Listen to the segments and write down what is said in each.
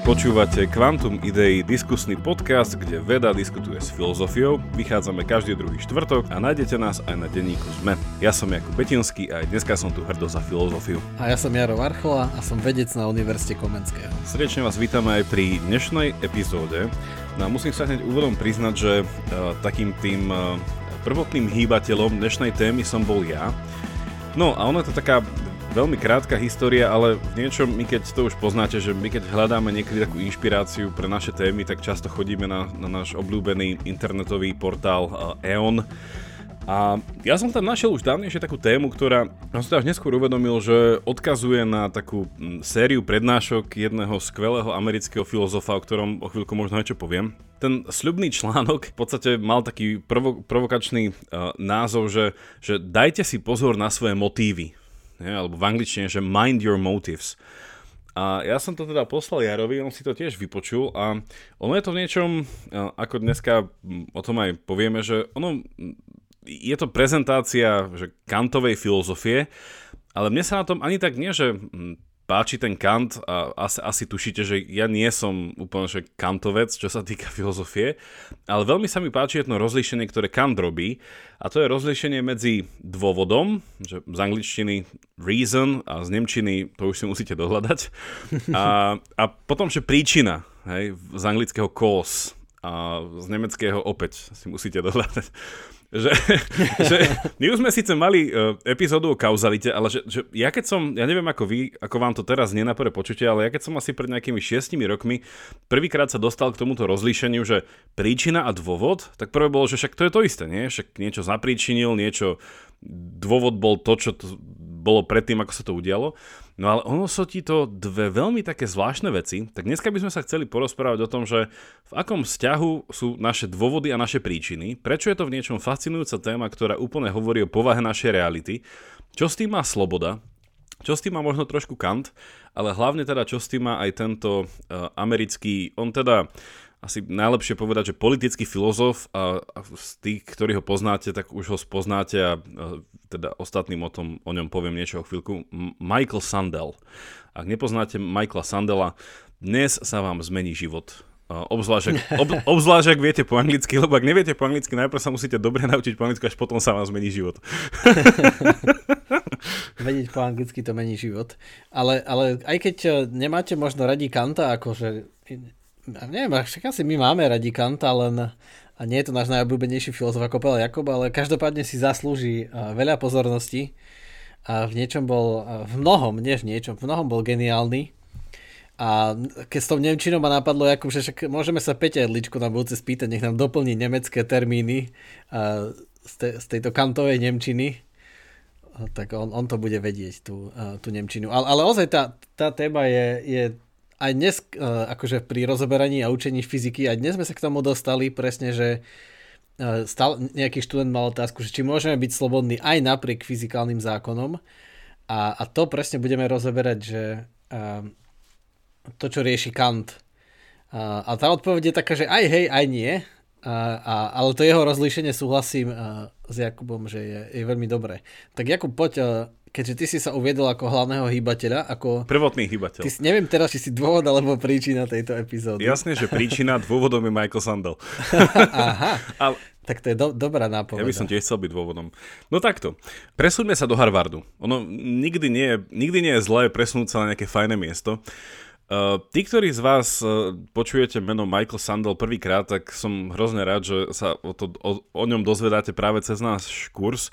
Počúvate Quantum Idei, diskusný podcast, kde veda diskutuje s filozofiou. Vychádzame každý druhý štvrtok a nájdete nás aj na denníku ZME. Ja som Jakub Betinský a aj dneska som tu hrdo za filozofiu. A ja som Jaro Varchola a som vedec na Univerzite Komenského. Srdečne vás vítame aj pri dnešnej epizóde. No a musím sa hneď úvodom priznať, že uh, takým tým uh, prvotným hýbateľom dnešnej témy som bol ja. No a ono je to taká veľmi krátka história, ale v niečom, my keď to už poznáte, že my keď hľadáme niekedy takú inšpiráciu pre naše témy, tak často chodíme na, na náš obľúbený internetový portál EON. A ja som tam našiel už dávnejšie takú tému, ktorá som si až neskôr uvedomil, že odkazuje na takú sériu prednášok jedného skvelého amerického filozofa, o ktorom o chvíľku možno niečo poviem. Ten sľubný článok v podstate mal taký provo- provokačný uh, názov, že, že dajte si pozor na svoje motívy nie? alebo v angličtine, že mind your motives. A ja som to teda poslal Jarovi, on si to tiež vypočul a ono je to v niečom, ako dneska o tom aj povieme, že ono je to prezentácia že kantovej filozofie, ale mne sa na tom ani tak nie, že páči ten Kant a asi, asi tušíte, že ja nie som úplne že kantovec, čo sa týka filozofie, ale veľmi sa mi páči jedno rozlíšenie, ktoré Kant robí a to je rozlíšenie medzi dôvodom, že z angličtiny reason a z nemčiny to už si musíte dohľadať a, a potom, že príčina, hej, z anglického cause a z nemeckého opäť si musíte dohľadať že, že my už sme síce mali uh, epizódu o kauzalite, ale že, že ja keď som, ja neviem ako vy, ako vám to teraz nie na počutie, ale ja keď som asi pred nejakými šiestimi rokmi prvýkrát sa dostal k tomuto rozlíšeniu, že príčina a dôvod, tak prvé bolo, že však to je to isté, nie? Však niečo zapríčinil, niečo, dôvod bol to, čo to bolo predtým, ako sa to udialo. No ale ono sú ti to dve veľmi také zvláštne veci, tak dneska by sme sa chceli porozprávať o tom, že v akom vzťahu sú naše dôvody a naše príčiny, prečo je to v niečom fascinujúca téma, ktorá úplne hovorí o povahe našej reality, čo s tým má sloboda, čo s tým má možno trošku Kant, ale hlavne teda čo s tým má aj tento uh, americký, on teda asi najlepšie povedať, že politický filozof a, a z tých, ktorí ho poznáte, tak už ho spoznáte a, a teda ostatným o, tom, o ňom poviem niečo o chvíľku. Michael Sandel. Ak nepoznáte Michaela Sandela, dnes sa vám zmení život. Obzvlášť ak, ob, obzvlášť, ak viete po anglicky, lebo ak neviete po anglicky, najprv sa musíte dobre naučiť po anglicky, až potom sa vám zmení život. Vedieť po anglicky to mení život. Ale, ale aj keď nemáte možno radi Kanta, akože neviem, však asi my máme radi Kanta, len a nie je to náš najobľúbenejší filozof ako Pele Jakob, ale každopádne si zaslúži veľa pozornosti a v niečom bol, v mnohom, nie v niečom, v mnohom bol geniálny. A keď s tou Nemčinou ma napadlo, Jakub, že však môžeme sa Peťa Edličku na budúce spýtať, nech nám doplní nemecké termíny z, te, z tejto kantovej Nemčiny, tak on, on to bude vedieť, tú, tú Nemčinu. Ale, ale ozaj tá, tá téma je, je aj dnes, e, akože pri rozoberaní a učení fyziky, aj dnes sme sa k tomu dostali presne, že e, stal, nejaký študent mal otázku, že či môžeme byť slobodní aj napriek fyzikálnym zákonom. A, a to presne budeme rozoberať, že a, e, to, čo rieši Kant. A, a tá odpoveď je taká, že aj hej, aj nie. A, a, ale to jeho rozlíšenie súhlasím a, s Jakubom, že je, je veľmi dobré. Tak Jakub, poď keďže ty si sa uviedol ako hlavného hýbateľa, ako... Prvotný hýbateľ. Ty, neviem teraz, či si dôvod alebo príčina tejto epizódy. Jasne, že príčina, dôvodom je Michael Sandel. Aha, Ale... tak to je do, dobrá nápoveda. Ja by som tiež chcel byť dôvodom. No takto, presúďme sa do Harvardu. Ono nikdy nie je, nikdy nie je zlé presunúť sa na nejaké fajné miesto. Uh, tí, ktorí z vás uh, počujete meno Michael Sandel prvýkrát, tak som hrozne rád, že sa o, to, o, o ňom dozvedáte práve cez náš kurz.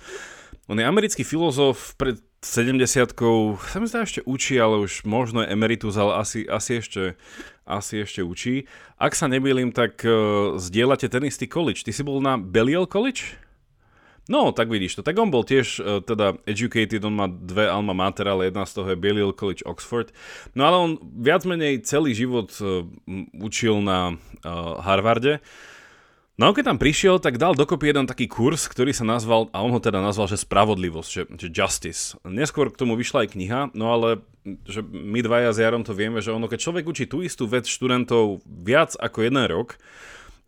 On je americký filozof, pred 70 sa mi zdá ešte učí, ale už možno je emeritus, ale asi, asi, ešte, asi ešte učí. Ak sa nebýlim, tak uh, zdieľate ten istý college. Ty si bol na Belial College? No, tak vidíš to. Tak on bol tiež uh, teda educated, on má dve alma mater, ale jedna z toho je Belial College Oxford. No ale on viac menej celý život uh, učil na uh, Harvarde. No a keď tam prišiel, tak dal dokopy jeden taký kurz, ktorý sa nazval, a on ho teda nazval, že spravodlivosť, že, že justice. Neskôr k tomu vyšla aj kniha, no ale že my dvaja s Jarom to vieme, že ono, keď človek učí tú istú vec študentov viac ako jeden rok,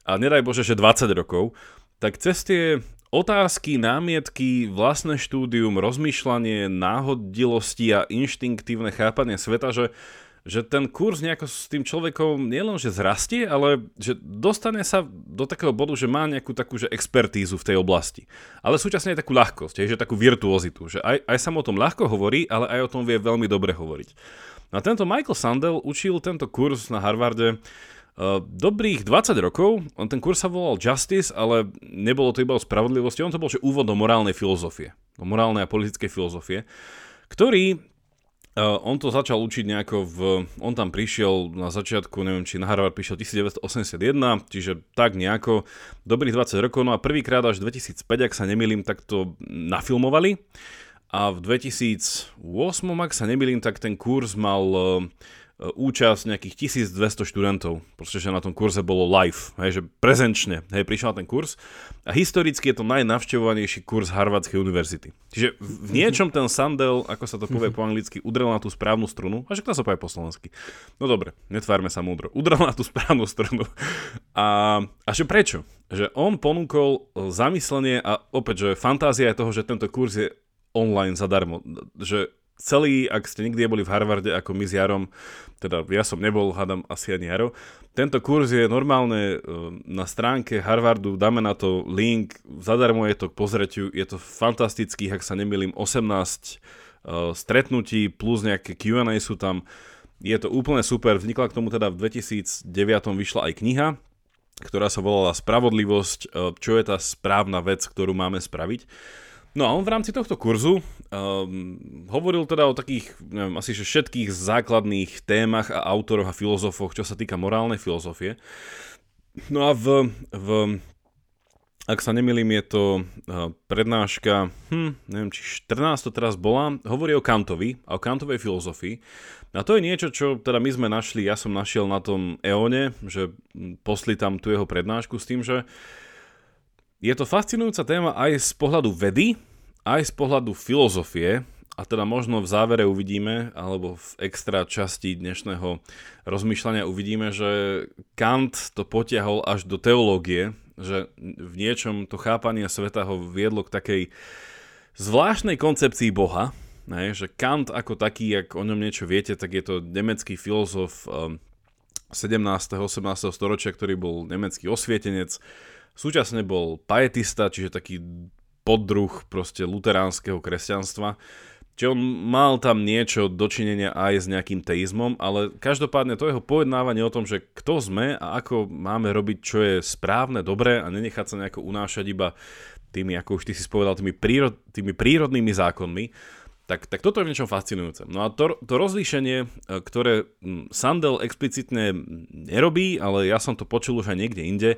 a nedaj Bože, že 20 rokov, tak cez tie otázky, námietky, vlastné štúdium, rozmýšľanie, náhodilosti a inštinktívne chápanie sveta, že že ten kurz nejako s tým človekom nielen, že zrastie, ale že dostane sa do takého bodu, že má nejakú takú že expertízu v tej oblasti. Ale súčasne aj takú ľahkosť, že takú virtuozitu, že aj, aj sa o tom ľahko hovorí, ale aj o tom vie veľmi dobre hovoriť. No a tento Michael Sandel učil tento kurz na Harvarde Uh, dobrých 20 rokov, on ten kurz sa volal Justice, ale nebolo to iba o spravodlivosti, on to bol že úvod do morálnej filozofie, do morálnej a politickej filozofie, ktorý On to začal učiť nejako v... On tam prišiel na začiatku, neviem, či na Harvard prišiel 1981, čiže tak nejako dobrých 20 rokov, no a prvýkrát až 2005, ak sa nemýlim, tak to nafilmovali. A v 2008, ak sa nemýlim, tak ten kurz mal uh, účasť nejakých 1200 študentov, pretože na tom kurze bolo live, hej, že prezenčne, hej, prišiel ten kurz a historicky je to najnavštevovanejší kurz Harvardskej univerzity. Čiže v niečom ten Sandel, ako sa to povie po anglicky, udrel na tú správnu strunu, a že to sa povie po slovensky. No dobre, netvárme sa múdro. Udrel na tú správnu strunu. A, a že prečo? Že on ponúkol zamyslenie a opäť, že fantázia je toho, že tento kurz je online zadarmo. Že celý, ak ste nikdy boli v Harvarde ako my s Jarom, teda ja som nebol, hádam asi ani Jaro, tento kurz je normálne e, na stránke Harvardu, dáme na to link, zadarmo je to k pozretiu, je to fantastických, ak sa nemýlim, 18 uh, e, stretnutí plus nejaké Q&A sú tam, je to úplne super, vznikla k tomu teda v 2009 vyšla aj kniha, ktorá sa volala Spravodlivosť, e, čo je tá správna vec, ktorú máme spraviť. No a on v rámci tohto kurzu um, hovoril teda o takých, neviem, asi že všetkých základných témach a autoroch a filozofoch, čo sa týka morálnej filozofie. No a v, v ak sa nemýlim, je to uh, prednáška, hm, neviem, či 14 to teraz bola, hovorí o Kantovi a o Kantovej filozofii. A to je niečo, čo teda my sme našli, ja som našiel na tom EONE, že posli tam tú jeho prednášku s tým, že uh, je to fascinujúca téma aj z pohľadu vedy, aj z pohľadu filozofie, a teda možno v závere uvidíme, alebo v extra časti dnešného rozmýšľania uvidíme, že Kant to potiahol až do teológie, že v niečom to chápanie sveta ho viedlo k takej zvláštnej koncepcii Boha, ne, že Kant ako taký, ak o ňom niečo viete, tak je to nemecký filozof 17. Um, 18. storočia, ktorý bol nemecký osvietenec, Súčasne bol paetista, čiže taký poddruh proste luteránskeho kresťanstva. Čiže on mal tam niečo dočinenia aj s nejakým teizmom, ale každopádne to jeho pojednávanie o tom, že kto sme a ako máme robiť, čo je správne, dobré a nenechať sa nejako unášať iba tými, ako už ty si spovedal, tými, prírod, tými prírodnými zákonmi, tak, tak toto je v niečom fascinujúce. No a to, to rozlíšenie, e, ktoré Sandel explicitne nerobí, ale ja som to počul už aj niekde inde,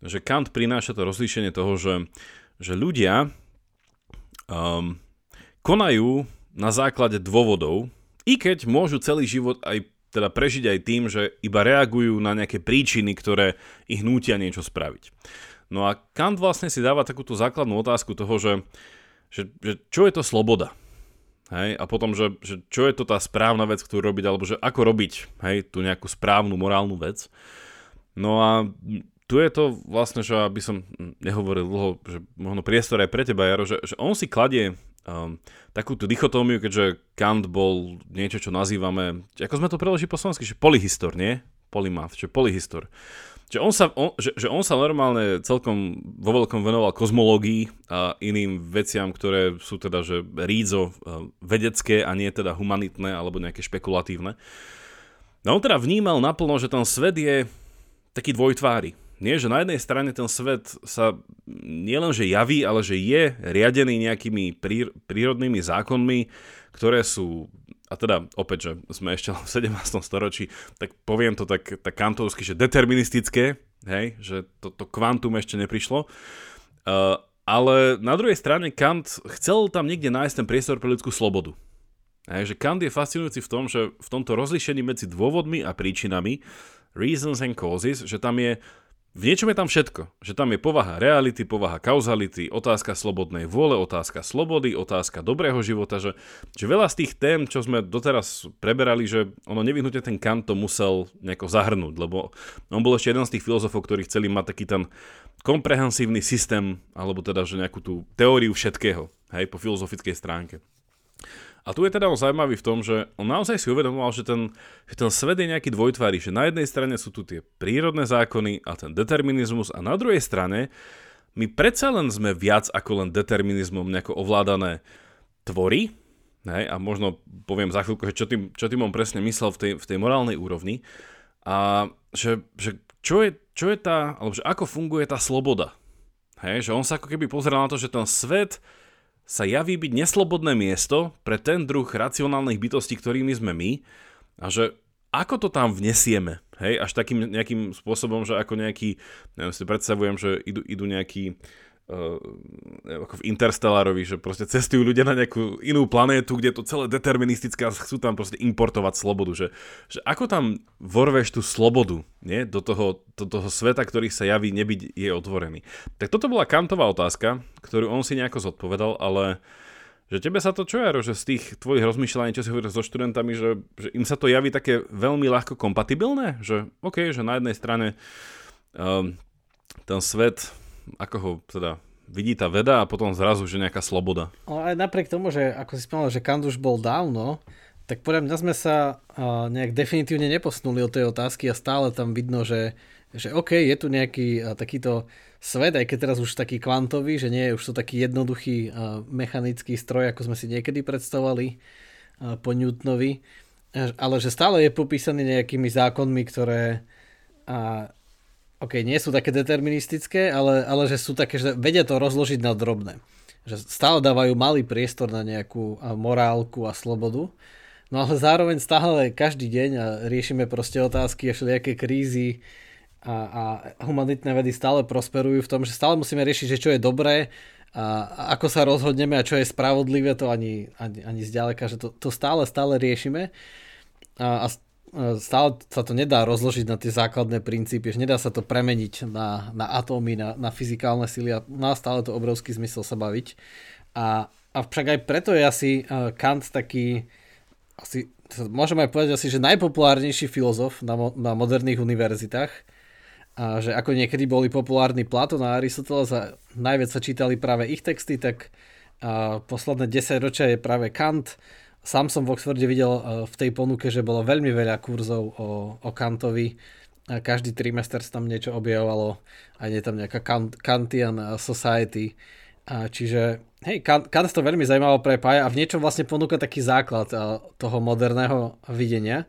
že Kant prináša to rozlíšenie toho, že, že ľudia um, konajú na základe dôvodov, i keď môžu celý život aj teda prežiť aj tým, že iba reagujú na nejaké príčiny, ktoré ich nútia niečo spraviť. No a Kant vlastne si dáva takúto základnú otázku toho, že, že, že čo je to sloboda? Hej? A potom, že, že čo je to tá správna vec, ktorú robiť, alebo že ako robiť hej, tú nejakú správnu morálnu vec. No a tu je to vlastne, že aby som nehovoril dlho, že možno priestor aj pre teba, Jaro, že, že on si kladie um, takúto dichotómiu, keďže Kant bol niečo, čo nazývame, ako sme to preložili po slovensky, že polyhistor, nie? Polymath, že polyhistor. Že on, sa, on, že, že on sa normálne celkom vo veľkom venoval kozmológii a iným veciam, ktoré sú teda že rídzo uh, vedecké a nie teda humanitné alebo nejaké špekulatívne. No on teda vnímal naplno, že ten svet je taký dvojtvári nie, že na jednej strane ten svet sa nielenže javí, ale že je riadený nejakými prír- prírodnými zákonmi, ktoré sú, a teda opäť, že sme ešte v 17. storočí, tak poviem to tak, tak kantovsky, že deterministické, hej, že to, to kvantum ešte neprišlo. Uh, ale na druhej strane Kant chcel tam niekde nájsť ten priestor pre ľudskú slobodu. Hej, že Kant je fascinujúci v tom, že v tomto rozlišení medzi dôvodmi a príčinami, reasons and causes, že tam je v niečom je tam všetko. Že tam je povaha reality, povaha kauzality, otázka slobodnej vôle, otázka slobody, otázka dobrého života, že, že veľa z tých tém, čo sme doteraz preberali, že ono nevyhnutne ten Kant to musel nejako zahrnúť, lebo on bol ešte jeden z tých filozofov, ktorí chceli mať taký ten komprehensívny systém, alebo teda, že nejakú tú teóriu všetkého, hej, po filozofickej stránke. A tu je teda on zaujímavý v tom, že on naozaj si uvedomoval, že ten, že ten svet je nejaký dvojtvarý, že na jednej strane sú tu tie prírodné zákony a ten determinizmus a na druhej strane my predsa len sme viac ako len determinizmom nejako ovládané tvory, hej, a možno poviem za chvíľku, čo tým, čo tým on presne myslel v tej, v tej morálnej úrovni, a že, že čo, je, čo je tá, alebo že ako funguje tá sloboda. Hej, že on sa ako keby pozeral na to, že ten svet sa javí byť neslobodné miesto pre ten druh racionálnych bytostí, ktorými sme my a že ako to tam vnesieme, hej, až takým nejakým spôsobom, že ako nejaký, neviem, si predstavujem, že idú, idú nejaký uh, ako v Interstellarovi, že proste cestujú ľudia na nejakú inú planétu, kde je to celé deterministické a chcú tam proste importovať slobodu. Že, že ako tam vorveš tú slobodu nie? Do, toho, do toho sveta, ktorý sa javí nebyť je otvorený. Tak toto bola Kantová otázka, ktorú on si nejako zodpovedal, ale že tebe sa to čo je, že z tých tvojich rozmýšľaní, čo si hovoril so študentami, že, že im sa to javí také veľmi ľahko kompatibilné? Že OK, že na jednej strane um, ten svet ako ho teda vidí tá veda a potom zrazu, že nejaká sloboda. Ale aj napriek tomu, že ako si spomínal, že Kant už bol dávno, tak podľa mňa sme sa uh, nejak definitívne neposnuli od tej otázky a stále tam vidno, že, že OK, je tu nejaký uh, takýto svet, aj keď teraz už taký kvantový, že nie je už to taký jednoduchý uh, mechanický stroj, ako sme si niekedy predstavovali uh, po Newtonovi, ale že stále je popísaný nejakými zákonmi, ktoré uh, OK, nie sú také deterministické, ale, ale že sú také, že vedia to rozložiť na drobné. Že stále dávajú malý priestor na nejakú morálku a slobodu. No ale zároveň stále každý deň a riešime proste otázky a všelijaké krízy a, a humanitné vedy stále prosperujú v tom, že stále musíme riešiť, že čo je dobré a, ako sa rozhodneme a čo je spravodlivé, to ani, ani, ani zďaleka, že to, to stále, stále riešime. A, a stále sa to nedá rozložiť na tie základné princípy, že nedá sa to premeniť na, na atómy, na, na fyzikálne sily a má stále to obrovský zmysel sa baviť. A, a však aj preto je asi Kant taký, asi, môžeme aj povedať asi, že najpopulárnejší filozof na, mo, na moderných univerzitách. A že ako niekedy boli populárni Platón a Aristoteles a najviac sa čítali práve ich texty, tak a posledné 10 ročia je práve Kant Sám som v Oxforde videl eh, v tej ponuke, že bolo veľmi veľa kurzov o, o Kantovi. Každý trimester sa tam niečo objavovalo. Aj je tam nejaká Kant, Kantian Society. Čiže hej, Kant, Kant to veľmi zaujímavo prepája a v niečom vlastne ponúka taký základ eh, toho moderného videnia.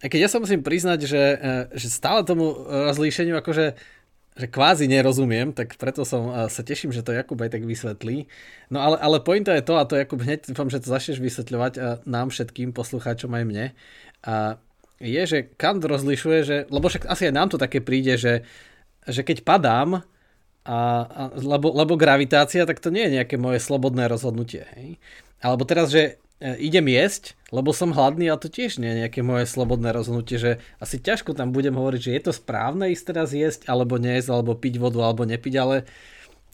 A keď ja sa musím priznať, že, že stále tomu rozlíšeniu akože že kvázi nerozumiem, tak preto som sa teším, že to Jakub aj tak vysvetlí. No ale, ale pointa je to, a to Jakub hneď dúfam, že to začneš vysvetľovať nám všetkým poslucháčom aj mne, a je, že Kant rozlišuje, že, lebo však asi aj nám to také príde, že, že keď padám, a, a, lebo, lebo gravitácia, tak to nie je nejaké moje slobodné rozhodnutie. Hej? Alebo teraz, že idem jesť, lebo som hladný a to tiež nie je nejaké moje slobodné rozhodnutie, že asi ťažko tam budem hovoriť, že je to správne ísť teraz jesť, alebo nejesť, alebo piť vodu, alebo nepiť, ale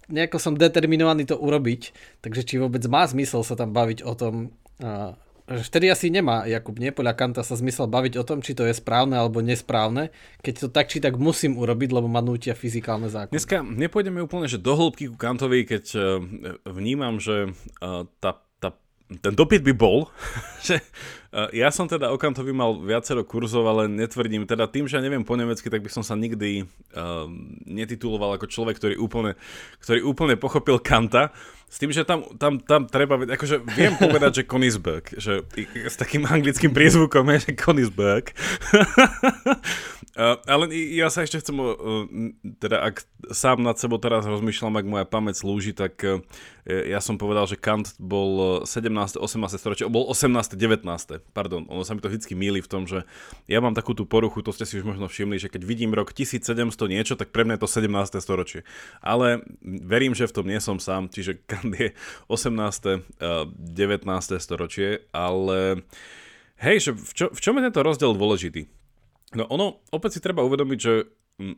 nejako som determinovaný to urobiť, takže či vôbec má zmysel sa tam baviť o tom, vtedy asi nemá, Jakub, nie? Podľa Kanta sa zmysel baviť o tom, či to je správne alebo nesprávne, keď to tak či tak musím urobiť, lebo ma nútia fyzikálne zákony. Dneska nepôjdeme úplne že do hĺbky ku Kantovi, keď e, vnímam, že e, tá ten dopyt by bol, že e, ja som teda o Kantovi mal viacero kurzov, ale netvrdím, teda tým, že ja neviem po nemecky, tak by som sa nikdy uh, netituloval ako človek, ktorý úplne, ktorý úplne pochopil Kanta, s tým, že tam, tam, tam treba, akože viem povedať, že Konisberg, že s takým anglickým priezvukom je, že Konisberg. Ale ja sa ešte chcem, uh, teda ak sám nad sebou teraz rozmýšľam, ak moja pamäť slúži, tak uh, ja som povedal, že Kant bol 17. 18. storočie, bol 18. 19. Pardon, ono sa mi to vždy míli v tom, že ja mám takú tú poruchu, to ste si už možno všimli, že keď vidím rok 1700 niečo, tak pre mňa je to 17. storočie. Ale verím, že v tom nie som sám, čiže Kant je 18. 19. storočie, ale hej, že v, čo, v čom je tento rozdiel dôležitý? No ono, opäť si treba uvedomiť, že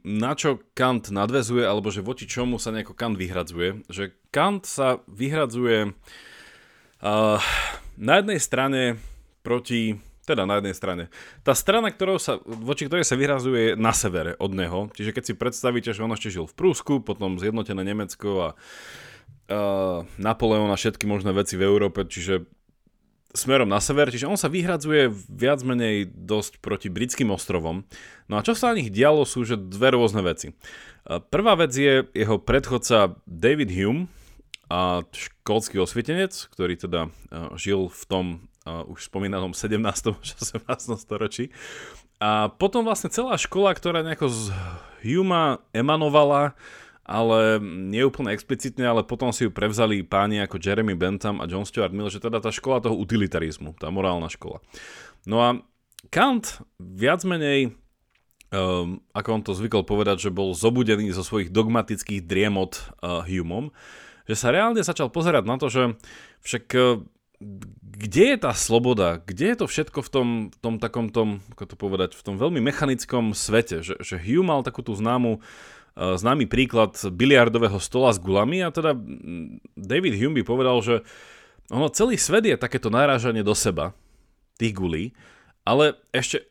na čo Kant nadvezuje, alebo že voči čomu sa nejako Kant vyhradzuje. Že Kant sa vyhradzuje uh, na jednej strane proti teda na jednej strane. Tá strana, ktorou sa, voči ktorej sa vyhrazuje na severe od neho, čiže keď si predstavíte, že on ešte žil v Prúsku, potom zjednotené Nemecko a uh, Napoleon a všetky možné veci v Európe, čiže smerom na sever, čiže on sa vyhradzuje viac menej dosť proti britským ostrovom. No a čo sa na nich dialo sú že dve rôzne veci. Prvá vec je jeho predchodca David Hume, a škótsky osvietenec, ktorý teda žil v tom už spomínanom 17. 18. storočí. A potom vlastne celá škola, ktorá nejako z Huma emanovala, ale nie úplne explicitne, ale potom si ju prevzali páni ako Jeremy Bentham a John Stuart Mill, že teda tá škola toho utilitarizmu, tá morálna škola. No a Kant viac menej, um, ako on to zvykol povedať, že bol zobudený zo svojich dogmatických driemot uh, Humeom, že sa reálne začal pozerať na to, že však uh, kde je tá sloboda, kde je to všetko v tom, tom takom tom, ako to povedať, v tom veľmi mechanickom svete, že, že Hume mal takú tú známu Eh, známy príklad biliardového stola s gulami a teda David Hume by povedal, že ono, celý svet je takéto narážanie do seba, tých gulí, ale ešte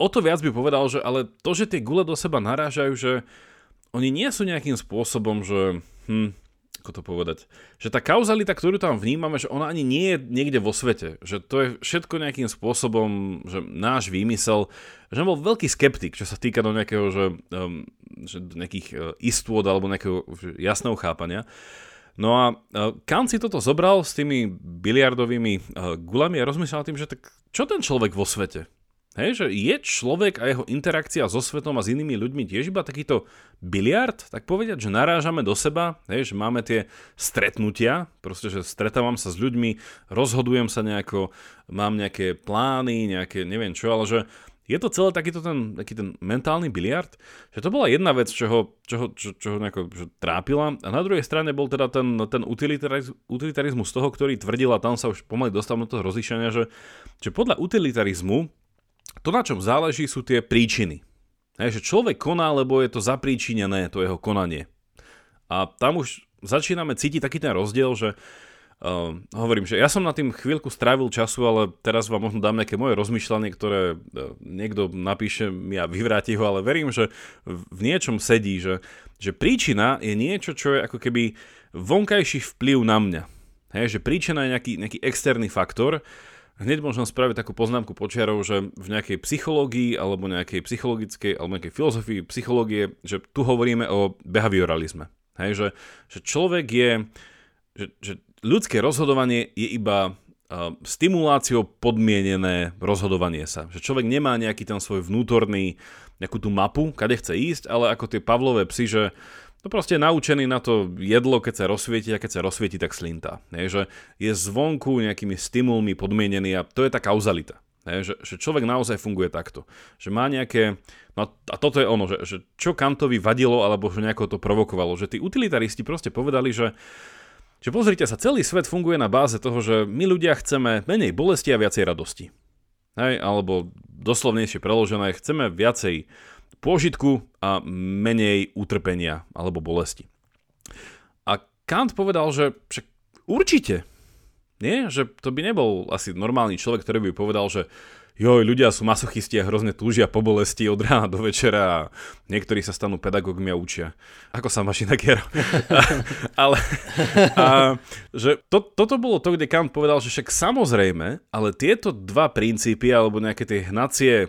o to viac by povedal, že ale to, že tie gule do seba narážajú, že oni nie sú nejakým spôsobom, že hm, ako to povedať, že tá kauzalita, ktorú tam vnímame, že ona ani nie je niekde vo svete, že to je všetko nejakým spôsobom, že náš výmysel, že bol veľký skeptik, čo sa týka do nejakého, že, um, že nejakých uh, istôt alebo nejakého jasného chápania. No a uh, Kant si toto zobral s tými biliardovými uh, gulami a rozmýšľal tým, že tak čo ten človek vo svete? Hej, že je človek a jeho interakcia so svetom a s inými ľuďmi tiež iba takýto biliard, tak povedať, že narážame do seba, hej, že máme tie stretnutia, proste, že stretávam sa s ľuďmi, rozhodujem sa nejako, mám nejaké plány, nejaké neviem čo, ale že je to celé takýto ten, taký ten mentálny biliard, že to bola jedna vec, čo ho, čo ho, čo, čo ho nejako že trápila a na druhej strane bol teda ten, ten utilitariz, utilitarizmus toho, ktorý tvrdil a tam sa už pomaly dostal do toho rozlišenia, že, že podľa utilitarizmu to, na čom záleží, sú tie príčiny. Hej, že človek koná, lebo je to zapríčinené, to jeho konanie. A tam už začíname cítiť taký ten rozdiel, že uh, hovorím, že ja som na tým chvíľku strávil času, ale teraz vám možno dám nejaké moje rozmýšľanie, ktoré uh, niekto napíše mi a vyvráti ho, ale verím, že v niečom sedí, že, že príčina je niečo, čo je ako keby vonkajší vplyv na mňa. Hej, že príčina je nejaký, nejaký externý faktor, Hneď možno spraviť takú poznámku počiarov, že v nejakej psychológii alebo nejakej psychologickej alebo nejakej filozofii psychológie, že tu hovoríme o behavioralizme. Hej, že, že človek je, že, že ľudské rozhodovanie je iba uh, stimuláciou podmienené rozhodovanie sa. Že človek nemá nejaký ten svoj vnútorný, nejakú tú mapu, kade chce ísť, ale ako tie Pavlové psy, že to proste je naučený na to jedlo, keď sa rozsvieti a keď sa rozsvieti, tak slinta. Je, že je zvonku nejakými stimulmi podmienený a to je tá kauzalita. Je, že, že človek naozaj funguje takto. Že má nejaké... No a toto je ono, že, že čo Kantovi vadilo alebo že nejako to provokovalo. Že tí utilitaristi proste povedali, že že pozrite sa, celý svet funguje na báze toho, že my ľudia chceme menej bolesti a viacej radosti. Hej, alebo doslovnejšie preložené, chceme viacej pôžitku a menej utrpenia alebo bolesti. A Kant povedal, že však určite, nie? Že to by nebol asi normálny človek, ktorý by povedal, že joj, ľudia sú masochisti a hrozne túžia po bolesti od rána do večera a niektorí sa stanú pedagógmi a učia. Ako sa máš inak, Ale a, že to, toto bolo to, kde Kant povedal, že však samozrejme, ale tieto dva princípy alebo nejaké tie hnacie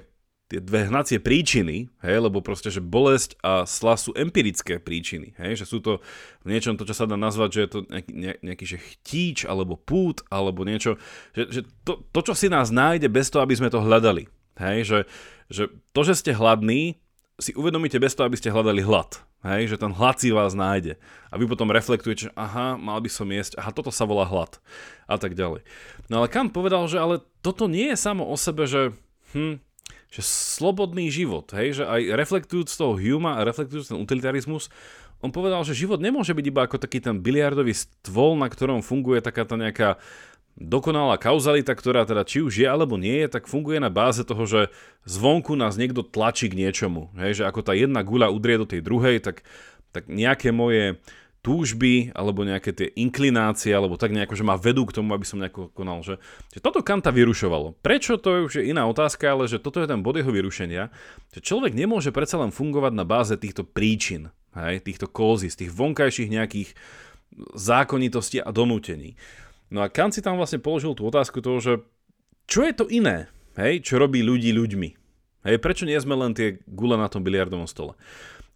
tie dve hnacie príčiny, hej, lebo proste, že bolesť a sla sú empirické príčiny, hej, že sú to v niečom to, čo sa dá nazvať, že je to nejaký, nejaký že chtíč, alebo pút, alebo niečo, že, že to, to, čo si nás nájde bez toho, aby sme to hľadali, hej, že, že to, že ste hladní, si uvedomíte bez toho, aby ste hľadali hlad, hej, že ten hlad si vás nájde a vy potom reflektujete, že aha, mal by som jesť, aha, toto sa volá hlad a tak ďalej. No ale Kant povedal, že ale toto nie je samo o sebe, že hm, že slobodný život, hej, že aj reflektujúc toho Huma a reflektujúc ten utilitarizmus, on povedal, že život nemôže byť iba ako taký ten biliardový stôl, na ktorom funguje taká tá nejaká dokonalá kauzalita, ktorá teda či už je alebo nie je, tak funguje na báze toho, že zvonku nás niekto tlačí k niečomu. Hej, že ako tá jedna guľa udrie do tej druhej, tak, tak nejaké moje túžby alebo nejaké tie inklinácie alebo tak nejako, že ma vedú k tomu, aby som nejako konal. Že, že toto Kanta vyrušovalo. Prečo to je už iná otázka, ale že toto je ten bod jeho vyrušenia, že človek nemôže predsa len fungovať na báze týchto príčin, hej, týchto kózy, z tých vonkajších nejakých zákonitostí a donútení. No a Kant si tam vlastne položil tú otázku toho, že čo je to iné, hej, čo robí ľudí ľuďmi? Hej, prečo nie sme len tie gule na tom biliardovom stole?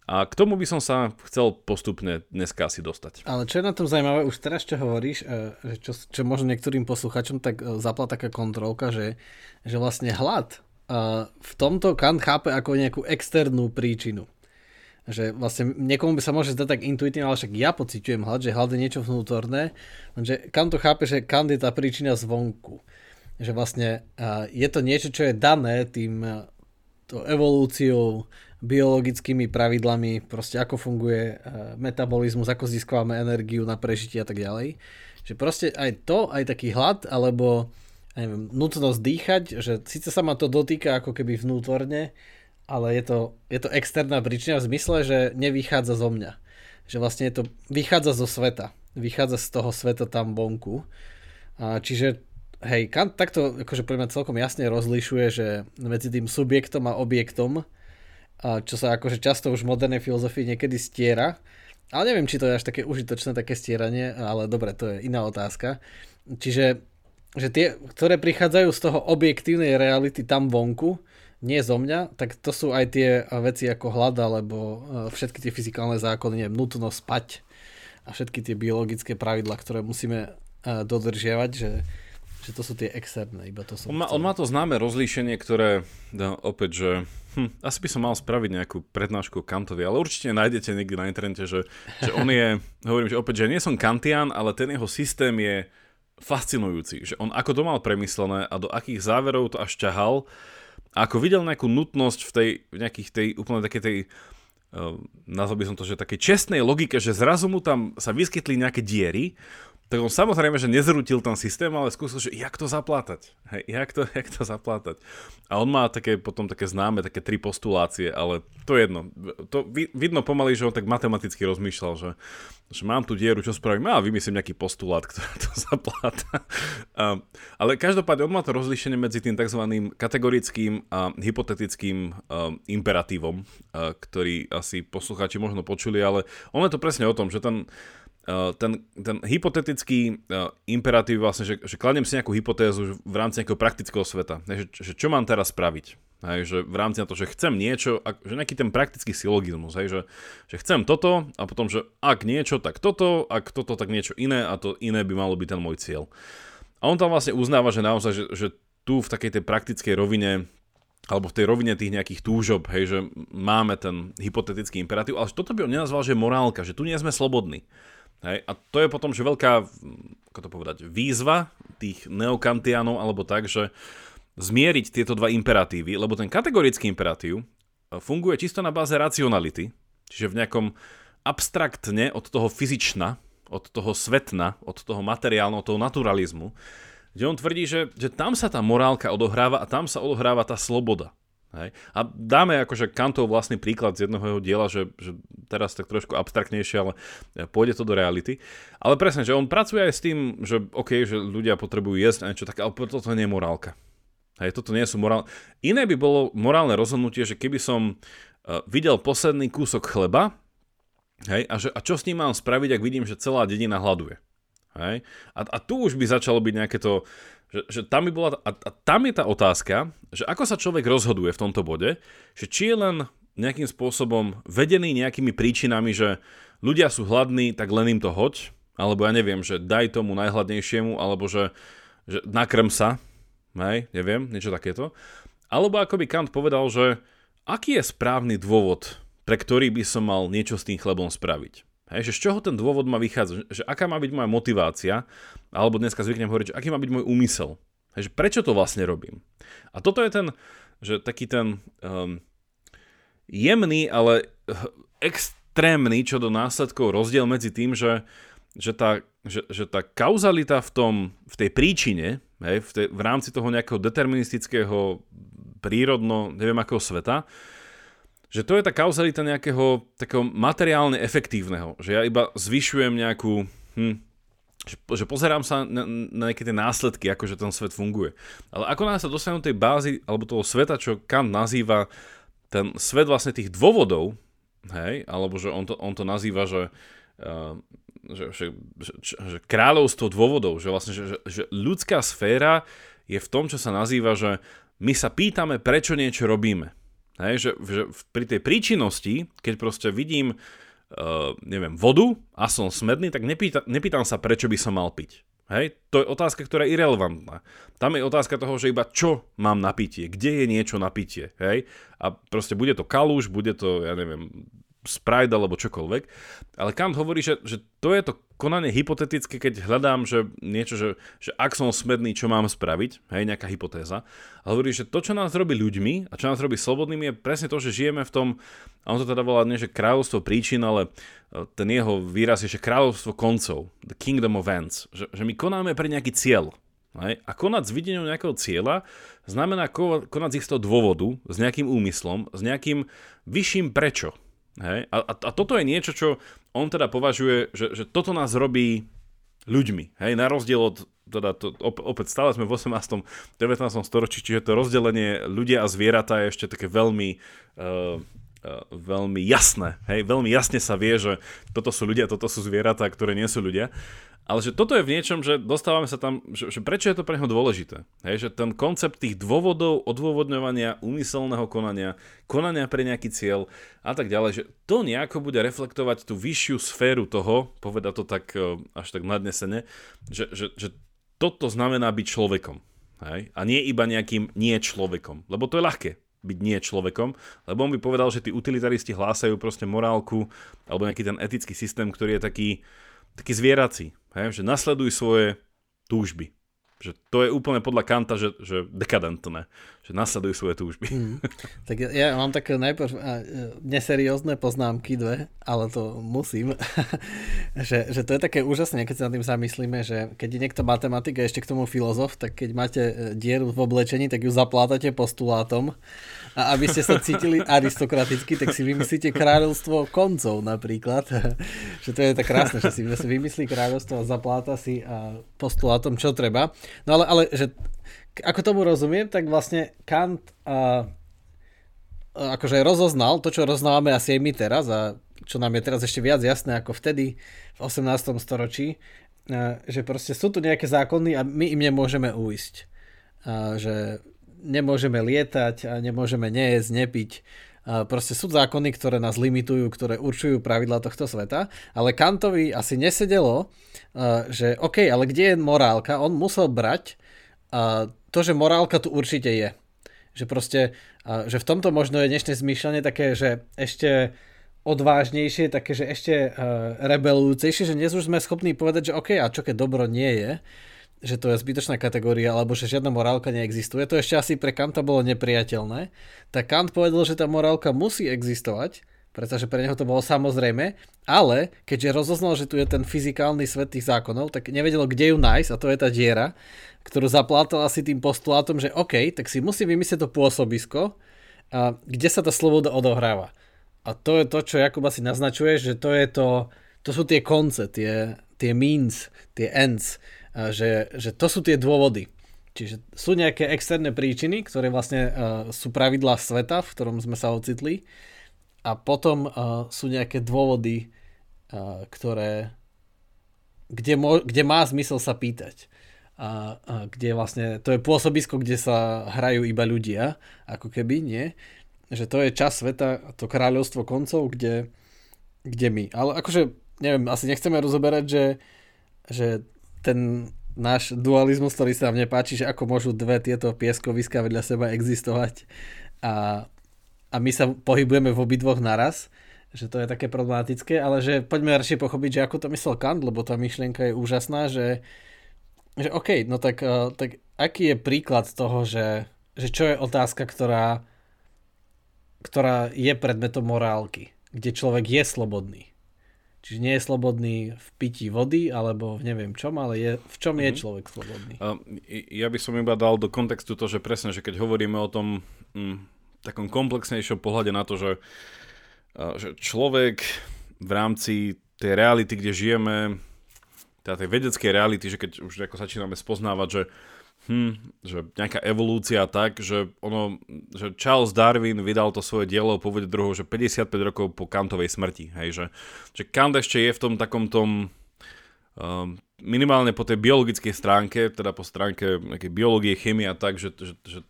A k tomu by som sa chcel postupne dneska asi dostať. Ale čo je na tom zaujímavé, už teraz čo hovoríš, e, čo, čo možno niektorým posluchačom tak e, zapla taká kontrolka, že, že vlastne hlad e, v tomto Kant chápe ako nejakú externú príčinu. Že vlastne niekomu by sa môže zdať tak intuitívne, ale však ja pociťujem hlad, že hlad je niečo vnútorné, lenže Kant to chápe, že Kant je tá príčina zvonku. Že vlastne je to niečo, čo je dané tým to evolúciou, biologickými pravidlami, proste ako funguje eh, metabolizmus, ako získavame energiu na prežitie a tak ďalej. Že proste aj to, aj taký hlad, alebo neviem, nutnosť dýchať, že síce sa ma to dotýka ako keby vnútorne, ale je to, je to externá príčina v zmysle, že nevychádza zo mňa. Že vlastne je to, vychádza zo sveta. Vychádza z toho sveta tam vonku. Čiže hej, Kant takto akože pre mňa celkom jasne rozlišuje, že medzi tým subjektom a objektom čo sa akože často už v modernej filozofii niekedy stiera. Ale neviem, či to je až také užitočné, také stieranie, ale dobre, to je iná otázka. Čiže že tie, ktoré prichádzajú z toho objektívnej reality tam vonku, nie zo mňa, tak to sú aj tie veci ako hlad, alebo e, všetky tie fyzikálne zákony, neviem, nutnosť spať a všetky tie biologické pravidla, ktoré musíme e, dodržiavať, že že to sú tie externé, iba to sú... On má, on má to známe rozlíšenie, ktoré, no, opäť, že hm, asi by som mal spraviť nejakú prednášku Kantovi, ale určite nájdete niekde na internete, že, že on je, hovorím, že opäť, že nie som Kantian, ale ten jeho systém je fascinujúci, že on ako to mal premyslené a do akých záverov to až ťahal a ako videl nejakú nutnosť v tej, v nejakých tej úplne takej tej uh, nazval by som to, že také čestnej logike, že zrazu mu tam sa vyskytli nejaké diery, tak on samozrejme, že nezrútil ten systém, ale skúsil, že jak to zaplátať. Hej, jak to, jak to zaplátať. A on má také, potom také známe, také tri postulácie, ale to je jedno. To vidno pomaly, že on tak matematicky rozmýšľal, že, že mám tu dieru, čo spravím? A vymyslím nejaký postulát, ktorý to zapláta. Um, ale každopádne on má to rozlíšenie medzi tým tzv. kategorickým a hypotetickým um, imperatívom, uh, ktorý asi poslucháči možno počuli, ale on je to presne o tom, že ten ten, ten hypotetický uh, imperatív vlastne, že, že kladiem si nejakú hypotézu v rámci nejakého praktického sveta. Že, že čo mám teraz spraviť? Hej, že v rámci na to, že chcem niečo, že nejaký ten praktický silogizmus, hej, že, že chcem toto a potom, že ak niečo, tak toto, ak toto, tak niečo iné a to iné by malo byť ten môj cieľ. A on tam vlastne uznáva, že naozaj, že, že tu v takej tej praktickej rovine alebo v tej rovine tých nejakých túžob, hej, že máme ten hypotetický imperatív, ale toto by on nenazval, že morálka, že tu nie sme slobodní. Hej? A to je potom, že veľká, ako to povedať, výzva tých neokantianov, alebo tak, že zmieriť tieto dva imperatívy, lebo ten kategorický imperatív e, funguje čisto na báze racionality, čiže v nejakom abstraktne od toho fyzična, od toho svetna, od toho materiálneho, od toho naturalizmu, kde on tvrdí, že, že tam sa tá morálka odohráva a tam sa odohráva tá sloboda. Hej. A dáme akože Kantov vlastný príklad z jednoho jeho diela, že, že teraz tak trošku abstraktnejšie, ale pôjde to do reality. Ale presne, že on pracuje aj s tým, že OK, že ľudia potrebujú jesť a niečo také, ale toto nie je morálka. Hej, toto nie sú morálne. Iné by bolo morálne rozhodnutie, že keby som uh, videl posledný kúsok chleba, hej, a, že, a čo s ním mám spraviť, ak vidím, že celá dedina hľaduje. Hej? A, a tu už by začalo byť nejaké to, že, že tam by bola, a, a tam je tá otázka, že ako sa človek rozhoduje v tomto bode, že či je len nejakým spôsobom vedený nejakými príčinami, že ľudia sú hladní, tak len im to hoď, alebo ja neviem, že daj tomu najhladnejšiemu, alebo že, že nakrm sa, hej, neviem, niečo takéto. Alebo ako by Kant povedal, že aký je správny dôvod, pre ktorý by som mal niečo s tým chlebom spraviť. Hej, že z čoho ten dôvod má vychádzať, že aká má byť moja motivácia, alebo dneska zvyknem hovoriť, že aký má byť môj úmysel. Hej, že prečo to vlastne robím. A toto je ten, že taký ten um, jemný, ale extrémny čo do následkov rozdiel medzi tým, že, že, tá, že, že tá kauzalita v, tom, v tej príčine, hej, v, tej, v rámci toho nejakého deterministického prírodno, neviem akého sveta, že to je tá kauzalita nejakého takého materiálne efektívneho, že ja iba zvyšujem nejakú, hm, že, že pozerám sa na, na nejaké tie následky, ako že ten svet funguje. Ale ako nás sa dostanú tej bázy, alebo toho sveta, čo Kant nazýva ten svet vlastne tých dôvodov, hej, alebo že on to, on to nazýva, že, uh, že, že, že, že kráľovstvo dôvodov, že vlastne, že, že ľudská sféra je v tom, čo sa nazýva, že my sa pýtame, prečo niečo robíme. Hej, že, že pri tej príčinnosti, keď proste vidím, uh, neviem, vodu a som smedný, tak nepýta, nepýtam sa, prečo by som mal piť. Hej, to je otázka, ktorá je irrelevantná. Tam je otázka toho, že iba čo mám na pitie, kde je niečo na pitie, hej. A proste bude to kaluž, bude to, ja neviem, Sprite alebo čokoľvek. Ale Kant hovorí, že, že to je to konanie hypotetické, keď hľadám, že niečo, že, že ak som smedný, čo mám spraviť, hej, nejaká hypotéza. A hovorí, že to, čo nás robí ľuďmi a čo nás robí slobodnými, je presne to, že žijeme v tom, a on to teda volá nie, že kráľovstvo príčin, ale e, ten jeho výraz je, že kráľovstvo koncov, the kingdom of ends, že, že my konáme pre nejaký cieľ. Hej? A konať s videním nejakého cieľa znamená konať z istého dôvodu, s nejakým úmyslom, s nejakým vyšším prečo. Hej? A, a, a toto je niečo, čo on teda považuje, že, že toto nás robí ľuďmi. Hej? Na rozdiel od, teda to, op, opäť stále sme v 18. 19. storočí, čiže to rozdelenie ľudia a zvieratá je ešte také veľmi uh, veľmi jasné. Hej, veľmi jasne sa vie, že toto sú ľudia, toto sú zvieratá, ktoré nie sú ľudia. Ale že toto je v niečom, že dostávame sa tam, že, že prečo je to pre neho dôležité. Hej, že ten koncept tých dôvodov, odôvodňovania, úmyselného konania, konania pre nejaký cieľ a tak ďalej, že to nejako bude reflektovať tú vyššiu sféru toho, poveda to tak e, až tak nadnesene, že, že, že toto znamená byť človekom. Hej? A nie iba nejakým nie človekom. Lebo to je ľahké byť nie človekom, lebo on by povedal, že tí utilitaristi hlásajú proste morálku alebo nejaký ten etický systém, ktorý je taký, taký zvierací. Hej? Že nasleduj svoje túžby. Že to je úplne podľa Kanta, že, že dekadentné. Že nasleduj svoje túžby. Mm. Tak ja, ja mám také najprv e, neseriózne poznámky dve, ale to musím. že, že to je také úžasné, keď sa nad tým zamyslíme, že keď je niekto matematik a ešte k tomu filozof, tak keď máte e, dieru v oblečení, tak ju zaplátate postulátom a aby ste sa cítili aristokraticky, tak si vymyslíte kráľovstvo koncov napríklad. že to je tak krásne, že si vymyslí kráľovstvo a zapláta si a postulátom, čo treba. No ale, ale že ako tomu rozumiem, tak vlastne Kant a, a akože rozoznal to, čo roznávame asi aj my teraz a čo nám je teraz ešte viac jasné ako vtedy v 18. storočí, a, že proste sú tu nejaké zákony a my im nemôžeme uísť. A, že nemôžeme lietať a nemôžeme nejesť, nepiť. Proste sú zákony, ktoré nás limitujú, ktoré určujú pravidla tohto sveta, ale Kantovi asi nesedelo, že OK, ale kde je morálka? On musel brať to, že morálka tu určite je. Že proste, že v tomto možno je dnešné zmýšľanie také, že ešte odvážnejšie, také, že ešte rebelujúcejšie, že dnes už sme schopní povedať, že OK, a čo keď dobro nie je, že to je zbytočná kategória, alebo že žiadna morálka neexistuje, to ešte asi pre Kanta bolo nepriateľné, tak Kant povedal, že tá morálka musí existovať, pretože pre neho to bolo samozrejme, ale keďže rozoznal, že tu je ten fyzikálny svet tých zákonov, tak nevedelo, kde ju nájsť a to je tá diera, ktorú zaplátal asi tým postulátom, že OK, tak si musí vymyslieť to pôsobisko, a kde sa tá sloboda odohráva. A to je to, čo Jakub asi naznačuje, že to je to, to sú tie konce, tie, tie means, tie ends, že, že to sú tie dôvody. Čiže sú nejaké externé príčiny, ktoré vlastne uh, sú pravidlá sveta, v ktorom sme sa ocitli a potom uh, sú nejaké dôvody, uh, ktoré kde, mo, kde má zmysel sa pýtať. A, a kde vlastne, to je pôsobisko, kde sa hrajú iba ľudia, ako keby, nie? Že to je čas sveta, to kráľovstvo koncov, kde, kde my. Ale akože, neviem, asi nechceme rozoberať, že, že ten náš dualizmus, ktorý sa nám nepáči, že ako môžu dve tieto pieskoviska vedľa seba existovať a, a my sa pohybujeme v obidvoch naraz, že to je také problematické, ale že poďme radšej pochopiť, že ako to myslel Kant, lebo tá myšlienka je úžasná, že, že OK, no tak, uh, tak aký je príklad toho, že, že čo je otázka, ktorá, ktorá je predmetom morálky, kde človek je slobodný. Čiže nie je slobodný v pití vody alebo v neviem čom, ale je, v čom mm-hmm. je mhm. človek slobodný? Uh, ja by som iba dal do kontextu to, že presne, že keď hovoríme o tom mm, takom komplexnejšom pohľade na to, že, že človek v rámci tej reality, kde žijeme, teda tej vedeckej reality, že keď už ako začíname spoznávať, že hm, že nejaká evolúcia tak, že ono, že Charles Darwin vydal to svoje dielo po vode druhou, že 55 rokov po Kantovej smrti, hej, že, že Kant ešte je v tom takom tom um, minimálne po tej biologickej stránke, teda po stránke nejakej biológie, chemie a tak, že, že, že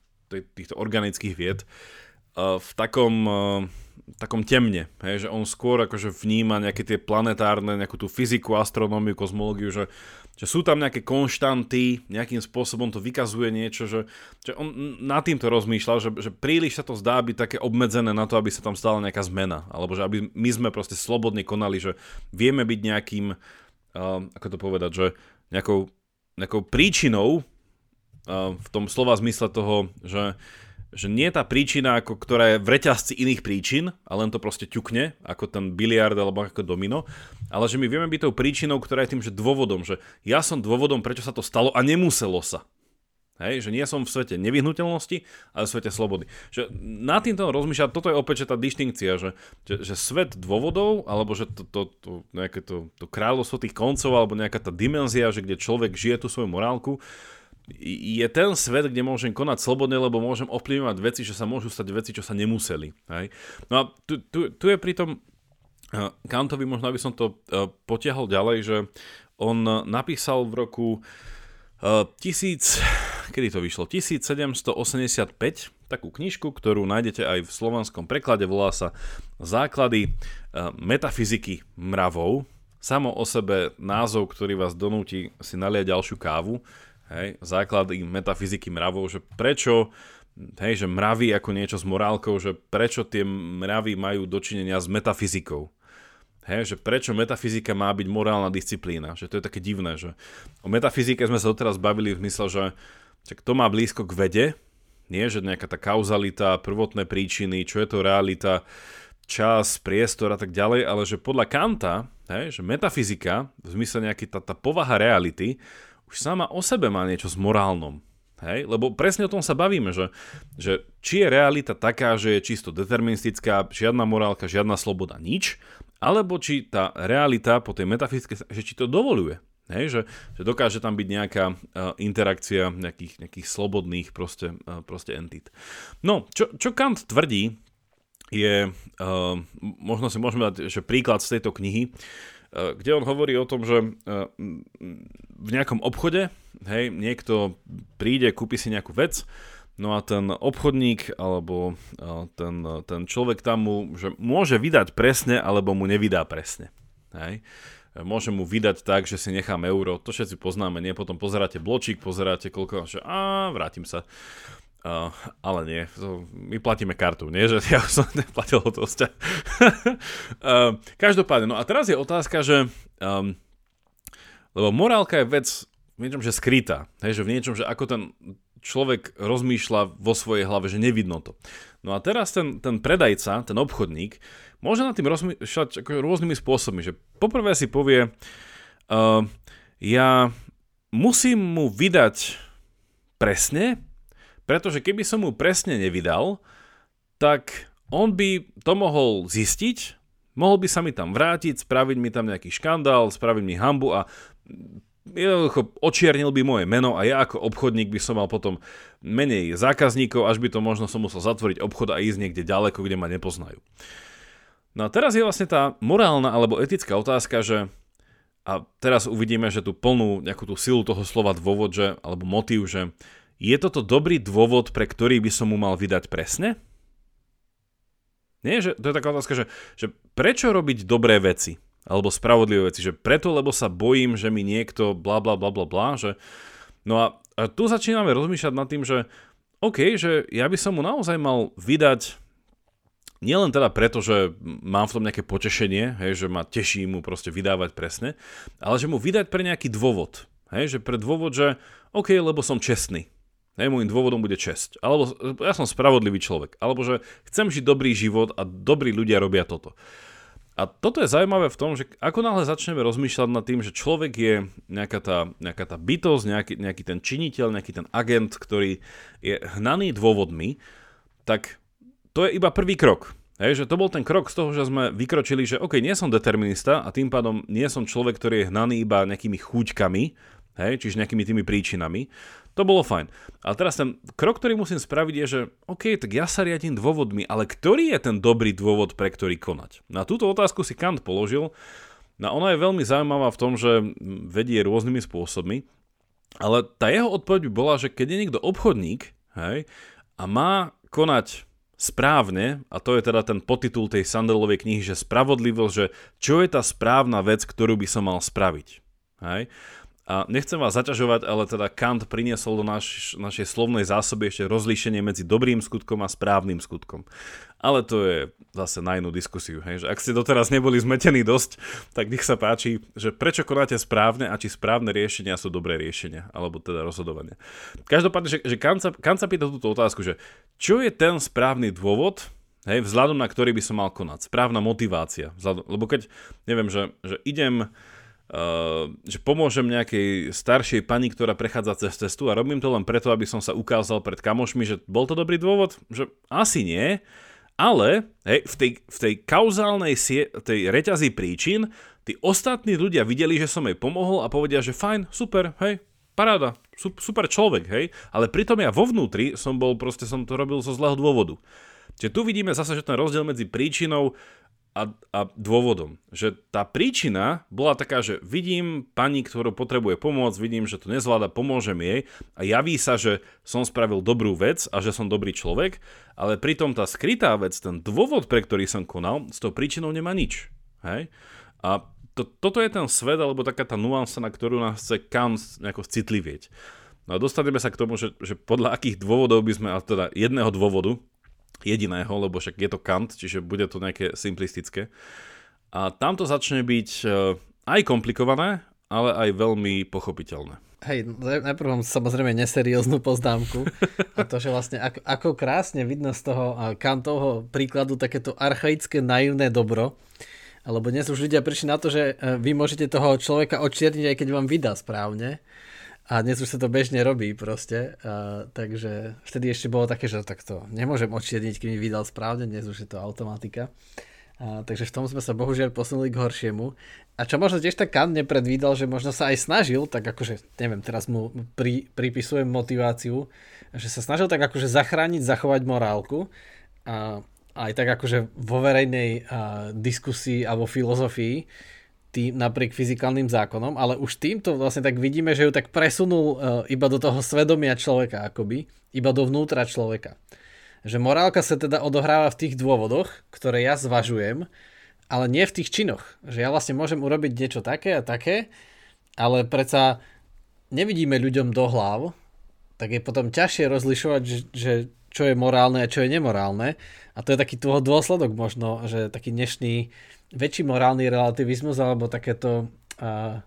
týchto organických vied, v takom, uh, takom temne, hej, že on skôr akože vníma nejaké tie planetárne, nejakú tú fyziku, astronómiu, kozmológiu, že že sú tam nejaké konštanty, nejakým spôsobom to vykazuje niečo, že, že on nad týmto rozmýšľal, že, že príliš sa to zdá byť také obmedzené na to, aby sa tam stala nejaká zmena, alebo že aby my sme proste slobodne konali, že vieme byť nejakým, uh, ako to povedať, že nejakou, nejakou príčinou uh, v tom slova zmysle toho, že že nie je tá príčina, ako, ktorá je v reťazci iných príčin a len to proste ťukne, ako ten biliard alebo ako domino, ale že my vieme byť tou príčinou, ktorá je tým, že dôvodom, že ja som dôvodom, prečo sa to stalo a nemuselo sa. Hej, že nie som v svete nevyhnutelnosti, ale v svete slobody. Že na týmto rozmýšľať, toto je opäť že tá dištinkcia, že, že, že svet dôvodov, alebo že to, to, to, nejaké to, to kráľovstvo tých koncov, alebo nejaká tá dimenzia, že kde človek žije tú svoju morálku, je ten svet, kde môžem konať slobodne, lebo môžem ovplyvňovať veci, že sa môžu stať veci, čo sa nemuseli. Hej? No a tu, tu, tu je pri tom uh, Kantovi, možno aby som to uh, potiahol ďalej, že on napísal v roku uh, 1000, kedy to vyšlo, 1785 takú knižku, ktorú nájdete aj v slovenskom preklade, volá sa Základy uh, metafyziky mravov. Samo o sebe názov, ktorý vás donúti si naliať ďalšiu kávu, hej, základy metafyziky mravov, že prečo hej, že mravy ako niečo s morálkou, že prečo tie mravy majú dočinenia s metafyzikou. Hej, že prečo metafyzika má byť morálna disciplína, že to je také divné, že o metafyzike sme sa doteraz bavili v mysle, že, že kto má blízko k vede, nie, že nejaká tá kauzalita, prvotné príčiny, čo je to realita, čas, priestor a tak ďalej, ale že podľa Kanta, hej, že metafyzika, v zmysle nejaký tá, tá povaha reality, už sama o sebe má niečo s morálnom. Hej? Lebo presne o tom sa bavíme, že, že či je realita taká, že je čisto deterministická, žiadna morálka, žiadna sloboda, nič, alebo či tá realita po tej metafyzike, že či to dovoluje. Hej, že, že dokáže tam byť nejaká uh, interakcia nejakých, nejakých slobodných proste, uh, proste entít. No, čo, čo Kant tvrdí, je, uh, možno si môžeme dať že príklad z tejto knihy, kde on hovorí o tom, že eh, v nejakom obchode, hej, niekto príde, kúpi si nejakú vec, no a ten obchodník alebo eh, ten, ten človek tam mu že môže vydať presne, alebo mu nevydá presne. Hej. Môže mu vydať tak, že si nechám euro, to všetci poznáme, nie? Potom pozeráte bločík, pozeráte koľko, že a vrátim sa. Uh, ale nie, to, my platíme kartu, nie, že ja som neplatil hotovosť. uh, každopádne, no a teraz je otázka, že um, lebo morálka je vec v niečom, že skrytá, hej, že v niečom, že ako ten človek rozmýšľa vo svojej hlave, že nevidno to. No a teraz ten, ten predajca, ten obchodník, môže nad tým rozmýšľať ako rôznymi spôsobmi, že poprvé si povie, uh, ja musím mu vydať presne, pretože keby som mu presne nevydal, tak on by to mohol zistiť, mohol by sa mi tam vrátiť, spraviť mi tam nejaký škandál, spraviť mi hambu a jednoducho očiernil by moje meno a ja ako obchodník by som mal potom menej zákazníkov, až by to možno som musel zatvoriť obchod a ísť niekde ďaleko, kde ma nepoznajú. No a teraz je vlastne tá morálna alebo etická otázka, že a teraz uvidíme, že tú plnú nejakú tú silu toho slova dôvod, že, alebo motív, že je toto dobrý dôvod, pre ktorý by som mu mal vydať presne? Nie, že to je taká otázka, že, že prečo robiť dobré veci? Alebo spravodlivé veci, že preto, lebo sa bojím, že mi niekto bla bla bla bla bla, že... No a, a tu začíname rozmýšľať nad tým, že OK, že ja by som mu naozaj mal vydať nielen teda preto, že mám v tom nejaké potešenie, hej, že ma teší mu proste vydávať presne, ale že mu vydať pre nejaký dôvod. Hej, že pre dôvod, že OK, lebo som čestný. Hej, môjim dôvodom bude česť. Alebo ja som spravodlivý človek. Alebo že chcem žiť dobrý život a dobrí ľudia robia toto. A toto je zaujímavé v tom, že ako náhle začneme rozmýšľať nad tým, že človek je nejaká tá, nejaká tá bytosť, nejaký, nejaký ten činiteľ, nejaký ten agent, ktorý je hnaný dôvodmi, tak to je iba prvý krok. Hej, že to bol ten krok z toho, že sme vykročili, že OK, nie som determinista a tým pádom nie som človek, ktorý je hnaný iba nejakými chúťkami, hej, čiže nejakými tými príčinami, to bolo fajn. Ale teraz ten krok, ktorý musím spraviť je, že OK, tak ja sa riadím dôvodmi, ale ktorý je ten dobrý dôvod, pre ktorý konať? Na túto otázku si Kant položil No ona je veľmi zaujímavá v tom, že vedie rôznymi spôsobmi, ale tá jeho odpoveď by bola, že keď je niekto obchodník hej, a má konať správne, a to je teda ten potitul tej Sandelovej knihy, že spravodlivosť, že čo je tá správna vec, ktorú by som mal spraviť. Hej? A nechcem vás zaťažovať, ale teda Kant priniesol do naš, našej slovnej zásoby ešte rozlíšenie medzi dobrým skutkom a správnym skutkom. Ale to je zase na inú diskusiu. Hej? Že ak ste doteraz neboli zmetení dosť, tak nech sa páči, že prečo konáte správne a či správne riešenia sú dobré riešenia, alebo teda rozhodovania. Každopádne, že, že Kant, sa, Kant sa pýta túto otázku, že čo je ten správny dôvod, hej, vzhľadom na ktorý by som mal konať, správna motivácia. Vzhľadom, lebo keď, neviem, že, že idem že pomôžem nejakej staršej pani, ktorá prechádza cez cestu a robím to len preto, aby som sa ukázal pred kamošmi, že bol to dobrý dôvod? Že asi nie, ale hej, v, tej, v tej kauzálnej sie, tej reťazi príčin tí ostatní ľudia videli, že som jej pomohol a povedia, že fajn, super, hej, paráda, super človek, hej, ale pritom ja vo vnútri som bol, proste som to robil zo zlého dôvodu. Čiže tu vidíme zase, že ten rozdiel medzi príčinou a, a dôvodom. Že tá príčina bola taká, že vidím pani, ktorú potrebuje pomôcť, vidím, že to nezvláda, pomôžem jej a javí sa, že som spravil dobrú vec a že som dobrý človek, ale pritom tá skrytá vec, ten dôvod, pre ktorý som konal, s tou príčinou nemá nič. Hej? A to, toto je ten svet, alebo taká tá nuansa, na ktorú nás chce Kant nejako citlivieť. No a dostaneme sa k tomu, že, že podľa akých dôvodov by sme, a teda jedného dôvodu, jediného, lebo však je to Kant, čiže bude to nejaké simplistické. A tam to začne byť e, aj komplikované, ale aj veľmi pochopiteľné. Hej, najprv mám samozrejme neserióznu poznámku a to, že vlastne ako, ako krásne vidno z toho Kantovho príkladu takéto archaické naivné dobro, alebo dnes už ľudia prišli na to, že e, vy môžete toho človeka odčierniť, aj keď vám vydá správne. A dnes už sa to bežne robí proste, a, takže vtedy ešte bolo také, že takto nemôžem odčierniť, keď mi vydal správne, dnes už je to automatika. A, takže v tom sme sa bohužiaľ posunuli k horšiemu. A čo možno tiež tak Kant nepredvídal, že možno sa aj snažil, tak akože, neviem, teraz mu pri, pripisujem motiváciu, že sa snažil tak akože zachrániť, zachovať morálku. A aj tak akože vo verejnej a, diskusii a vo filozofii, tým, napriek fyzikálnym zákonom, ale už týmto vlastne tak vidíme, že ju tak presunul uh, iba do toho svedomia človeka akoby, iba dovnútra človeka. Že morálka sa teda odohráva v tých dôvodoch, ktoré ja zvažujem, ale nie v tých činoch. Že ja vlastne môžem urobiť niečo také a také, ale predsa nevidíme ľuďom do hlav, tak je potom ťažšie rozlišovať, že, že čo je morálne a čo je nemorálne. A to je taký toho dôsledok možno, že taký dnešný väčší morálny relativizmus alebo takéto a,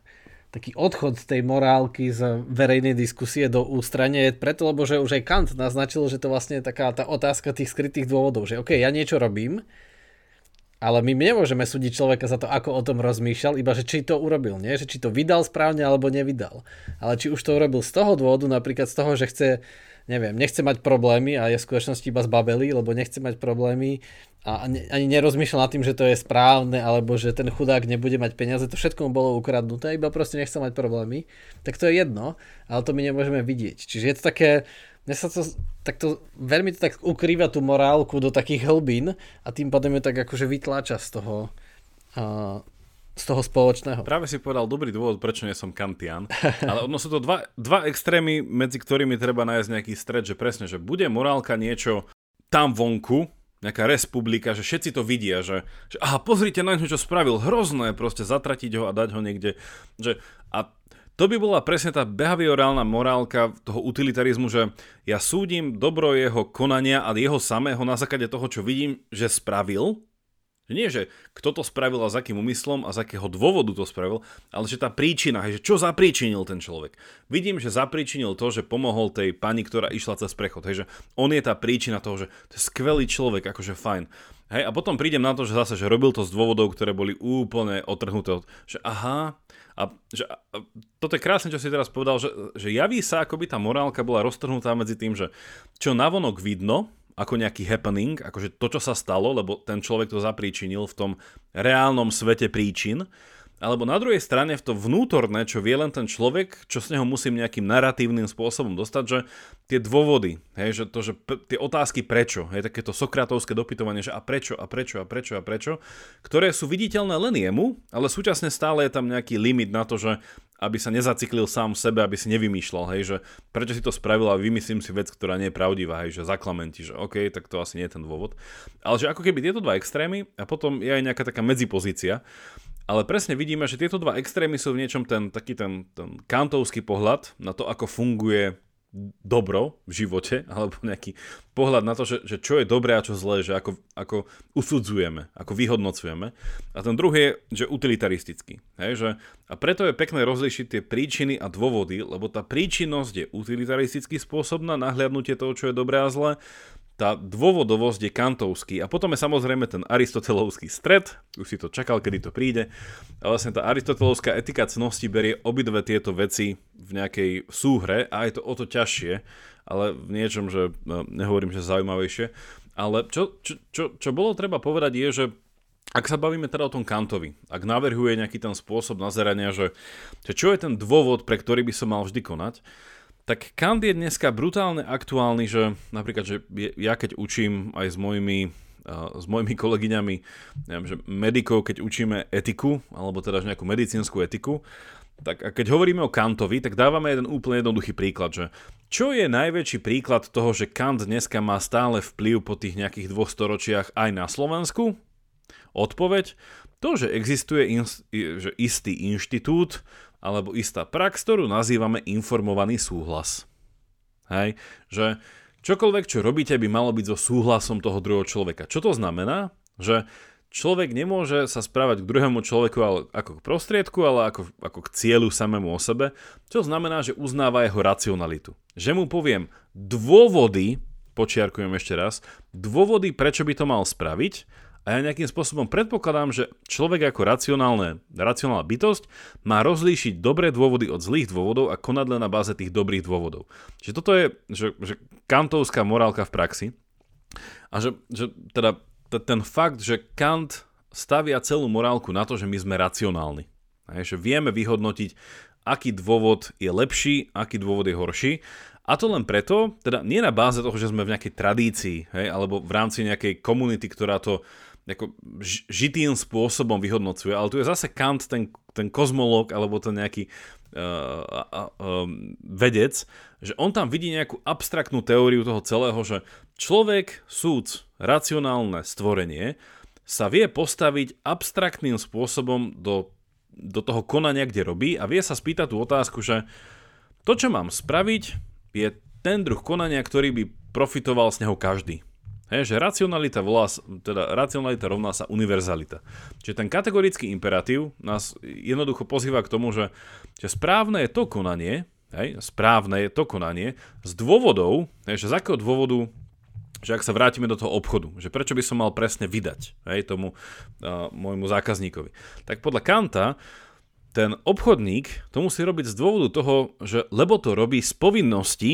taký odchod tej morálky z verejnej diskusie do ústrane je preto, lebo že už aj Kant naznačil, že to vlastne je taká tá otázka tých skrytých dôvodov, že OK, ja niečo robím, ale my nemôžeme súdiť človeka za to, ako o tom rozmýšľal, iba že či to urobil, nie? Že či to vydal správne alebo nevydal. Ale či už to urobil z toho dôvodu, napríklad z toho, že chce neviem, nechce mať problémy a je v skutočnosti iba zbabelý, lebo nechce mať problémy a ani nerozmýšľal nad tým, že to je správne, alebo že ten chudák nebude mať peniaze, to všetko mu bolo ukradnuté, iba proste nechce mať problémy, tak to je jedno, ale to my nemôžeme vidieť. Čiže je to také, mne sa to, tak to, veľmi to tak ukrýva tú morálku do takých hlbín a tým pádem ju tak akože vytláča z toho, uh, z toho spoločného. Práve si povedal dobrý dôvod, prečo nie som kantian, ale ono sú to dva, dva extrémy, medzi ktorými treba nájsť nejaký stred, že presne, že bude morálka niečo tam vonku, nejaká republika, že všetci to vidia, že, že aha, pozrite na ňo, čo spravil, hrozné, proste zatratiť ho a dať ho niekde, že a to by bola presne tá behaviorálna morálka toho utilitarizmu, že ja súdim dobro jeho konania a jeho samého na základe toho, čo vidím, že spravil nie, že kto to spravil a s akým úmyslom a z akého dôvodu to spravil, ale že tá príčina, že čo zapríčinil ten človek. Vidím, že zapríčinil to, že pomohol tej pani, ktorá išla cez prechod. Hej, on je tá príčina toho, že to je skvelý človek, akože fajn. Hej, a potom prídem na to, že zase, že robil to z dôvodov, ktoré boli úplne otrhnuté. Že aha, a, že, a, toto je krásne, čo si teraz povedal, že, že javí sa, ako by tá morálka bola roztrhnutá medzi tým, že čo navonok vidno, ako nejaký happening, akože to, čo sa stalo, lebo ten človek to zapríčinil v tom reálnom svete príčin. Alebo na druhej strane v to vnútorné, čo vie len ten človek, čo z neho musím nejakým narratívnym spôsobom dostať, že tie dôvody, hej, že to, že p- tie otázky prečo, hej, takéto sokratovské dopytovanie, že a prečo, a prečo, a prečo, a prečo, ktoré sú viditeľné len jemu, ale súčasne stále je tam nejaký limit na to, že aby sa nezaciklil sám v sebe, aby si nevymýšľal, hej, že prečo si to spravil a vymyslím si vec, ktorá nie je pravdivá, hej, že zaklamenti, že OK, tak to asi nie je ten dôvod. Ale že ako keby tieto dva extrémy a potom je aj nejaká taká medzipozícia, ale presne vidíme, že tieto dva extrémy sú v niečom ten taký ten, ten kantovský pohľad na to, ako funguje dobro v živote, alebo nejaký pohľad na to, že, že čo je dobré a čo zlé, že ako, ako usudzujeme, ako vyhodnocujeme. A ten druhý je, že utilitaristický. Hej, že, a preto je pekné rozlišiť tie príčiny a dôvody, lebo tá príčinnosť je utilitaristický spôsob na nahliadnutie toho, čo je dobré a zlé tá dôvodovosť je kantovský. A potom je samozrejme ten aristotelovský stred, už si to čakal, kedy to príde. A vlastne tá aristotelovská etika cnosti berie obidve tieto veci v nejakej súhre a je to o to ťažšie, ale v niečom, že no, nehovorím, že zaujímavejšie. Ale čo, čo, čo, čo bolo treba povedať je, že ak sa bavíme teda o tom Kantovi, ak navrhuje nejaký ten spôsob nazerania, že, že čo je ten dôvod, pre ktorý by som mal vždy konať, tak Kant je dneska brutálne aktuálny, že napríklad, že ja keď učím aj s mojimi s mojimi kolegyňami, neviem, že medikov, keď učíme etiku, alebo teda nejakú medicínsku etiku, tak a keď hovoríme o Kantovi, tak dávame jeden úplne jednoduchý príklad, že čo je najväčší príklad toho, že Kant dneska má stále vplyv po tých nejakých dvoch storočiach aj na Slovensku? Odpoveď, to, že existuje in, že istý inštitút, alebo istá prax, ktorú nazývame informovaný súhlas. Hej, že čokoľvek, čo robíte, by malo byť so súhlasom toho druhého človeka. Čo to znamená? Že človek nemôže sa správať k druhému človeku ako k prostriedku, ale ako, ako k cieľu samému o sebe, čo znamená, že uznáva jeho racionalitu. Že mu poviem dôvody, počiarkujem ešte raz, dôvody, prečo by to mal spraviť a ja nejakým spôsobom predpokladám, že človek ako racionálne, racionálna bytosť má rozlíšiť dobré dôvody od zlých dôvodov a konať len na báze tých dobrých dôvodov. Čiže toto je že, že kantovská morálka v praxi. A že, že teda t- ten fakt, že Kant stavia celú morálku na to, že my sme racionálni. Hej, že vieme vyhodnotiť, aký dôvod je lepší, aký dôvod je horší a to len preto, teda nie na báze toho, že sme v nejakej tradícii, hej, alebo v rámci nejakej komunity, ktorá to ako žitým spôsobom vyhodnocuje, ale tu je zase Kant, ten, ten kozmolog, alebo ten nejaký uh, uh, uh, vedec, že on tam vidí nejakú abstraktnú teóriu toho celého, že človek, súc, racionálne stvorenie, sa vie postaviť abstraktným spôsobom do, do toho konania, kde robí a vie sa spýtať tú otázku, že to, čo mám spraviť, je ten druh konania, ktorý by profitoval z neho každý. Hej, že racionalita, volá, teda racionalita rovná sa univerzalita. Čiže ten kategorický imperatív nás jednoducho pozýva k tomu, že, že správne je to konanie, hej, správne je to konanie z dôvodov, hej, že z akého dôvodu že ak sa vrátime do toho obchodu, že prečo by som mal presne vydať hej, tomu uh, môjmu zákazníkovi. Tak podľa Kanta ten obchodník to musí robiť z dôvodu toho, že lebo to robí z povinnosti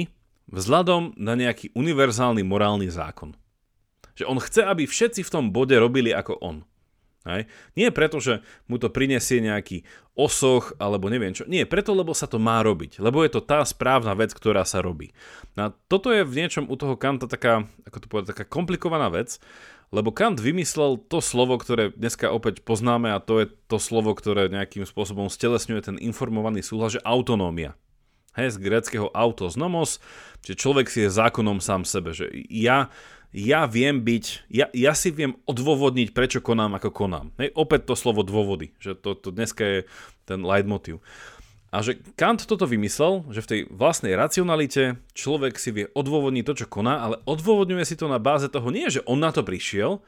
vzhľadom na nejaký univerzálny morálny zákon. Že on chce, aby všetci v tom bode robili ako on. Hej. Nie preto, že mu to prinesie nejaký osoch alebo neviem čo. Nie, preto, lebo sa to má robiť. Lebo je to tá správna vec, ktorá sa robí. No a toto je v niečom u toho Kanta taká, ako to povedať, taká komplikovaná vec, lebo Kant vymyslel to slovo, ktoré dneska opäť poznáme a to je to slovo, ktoré nejakým spôsobom stelesňuje ten informovaný súhlas, že autonómia. Hej, z greckého autos nomos, že človek si je zákonom sám sebe, že ja, ja viem byť, ja, ja si viem odôvodniť, prečo konám, ako konám. Hej, opäť to slovo dôvody, že to, to dneska je ten leitmotiv. A že Kant toto vymyslel, že v tej vlastnej racionalite človek si vie odôvodniť to, čo koná, ale odôvodňuje si to na báze toho nie, že on na to prišiel,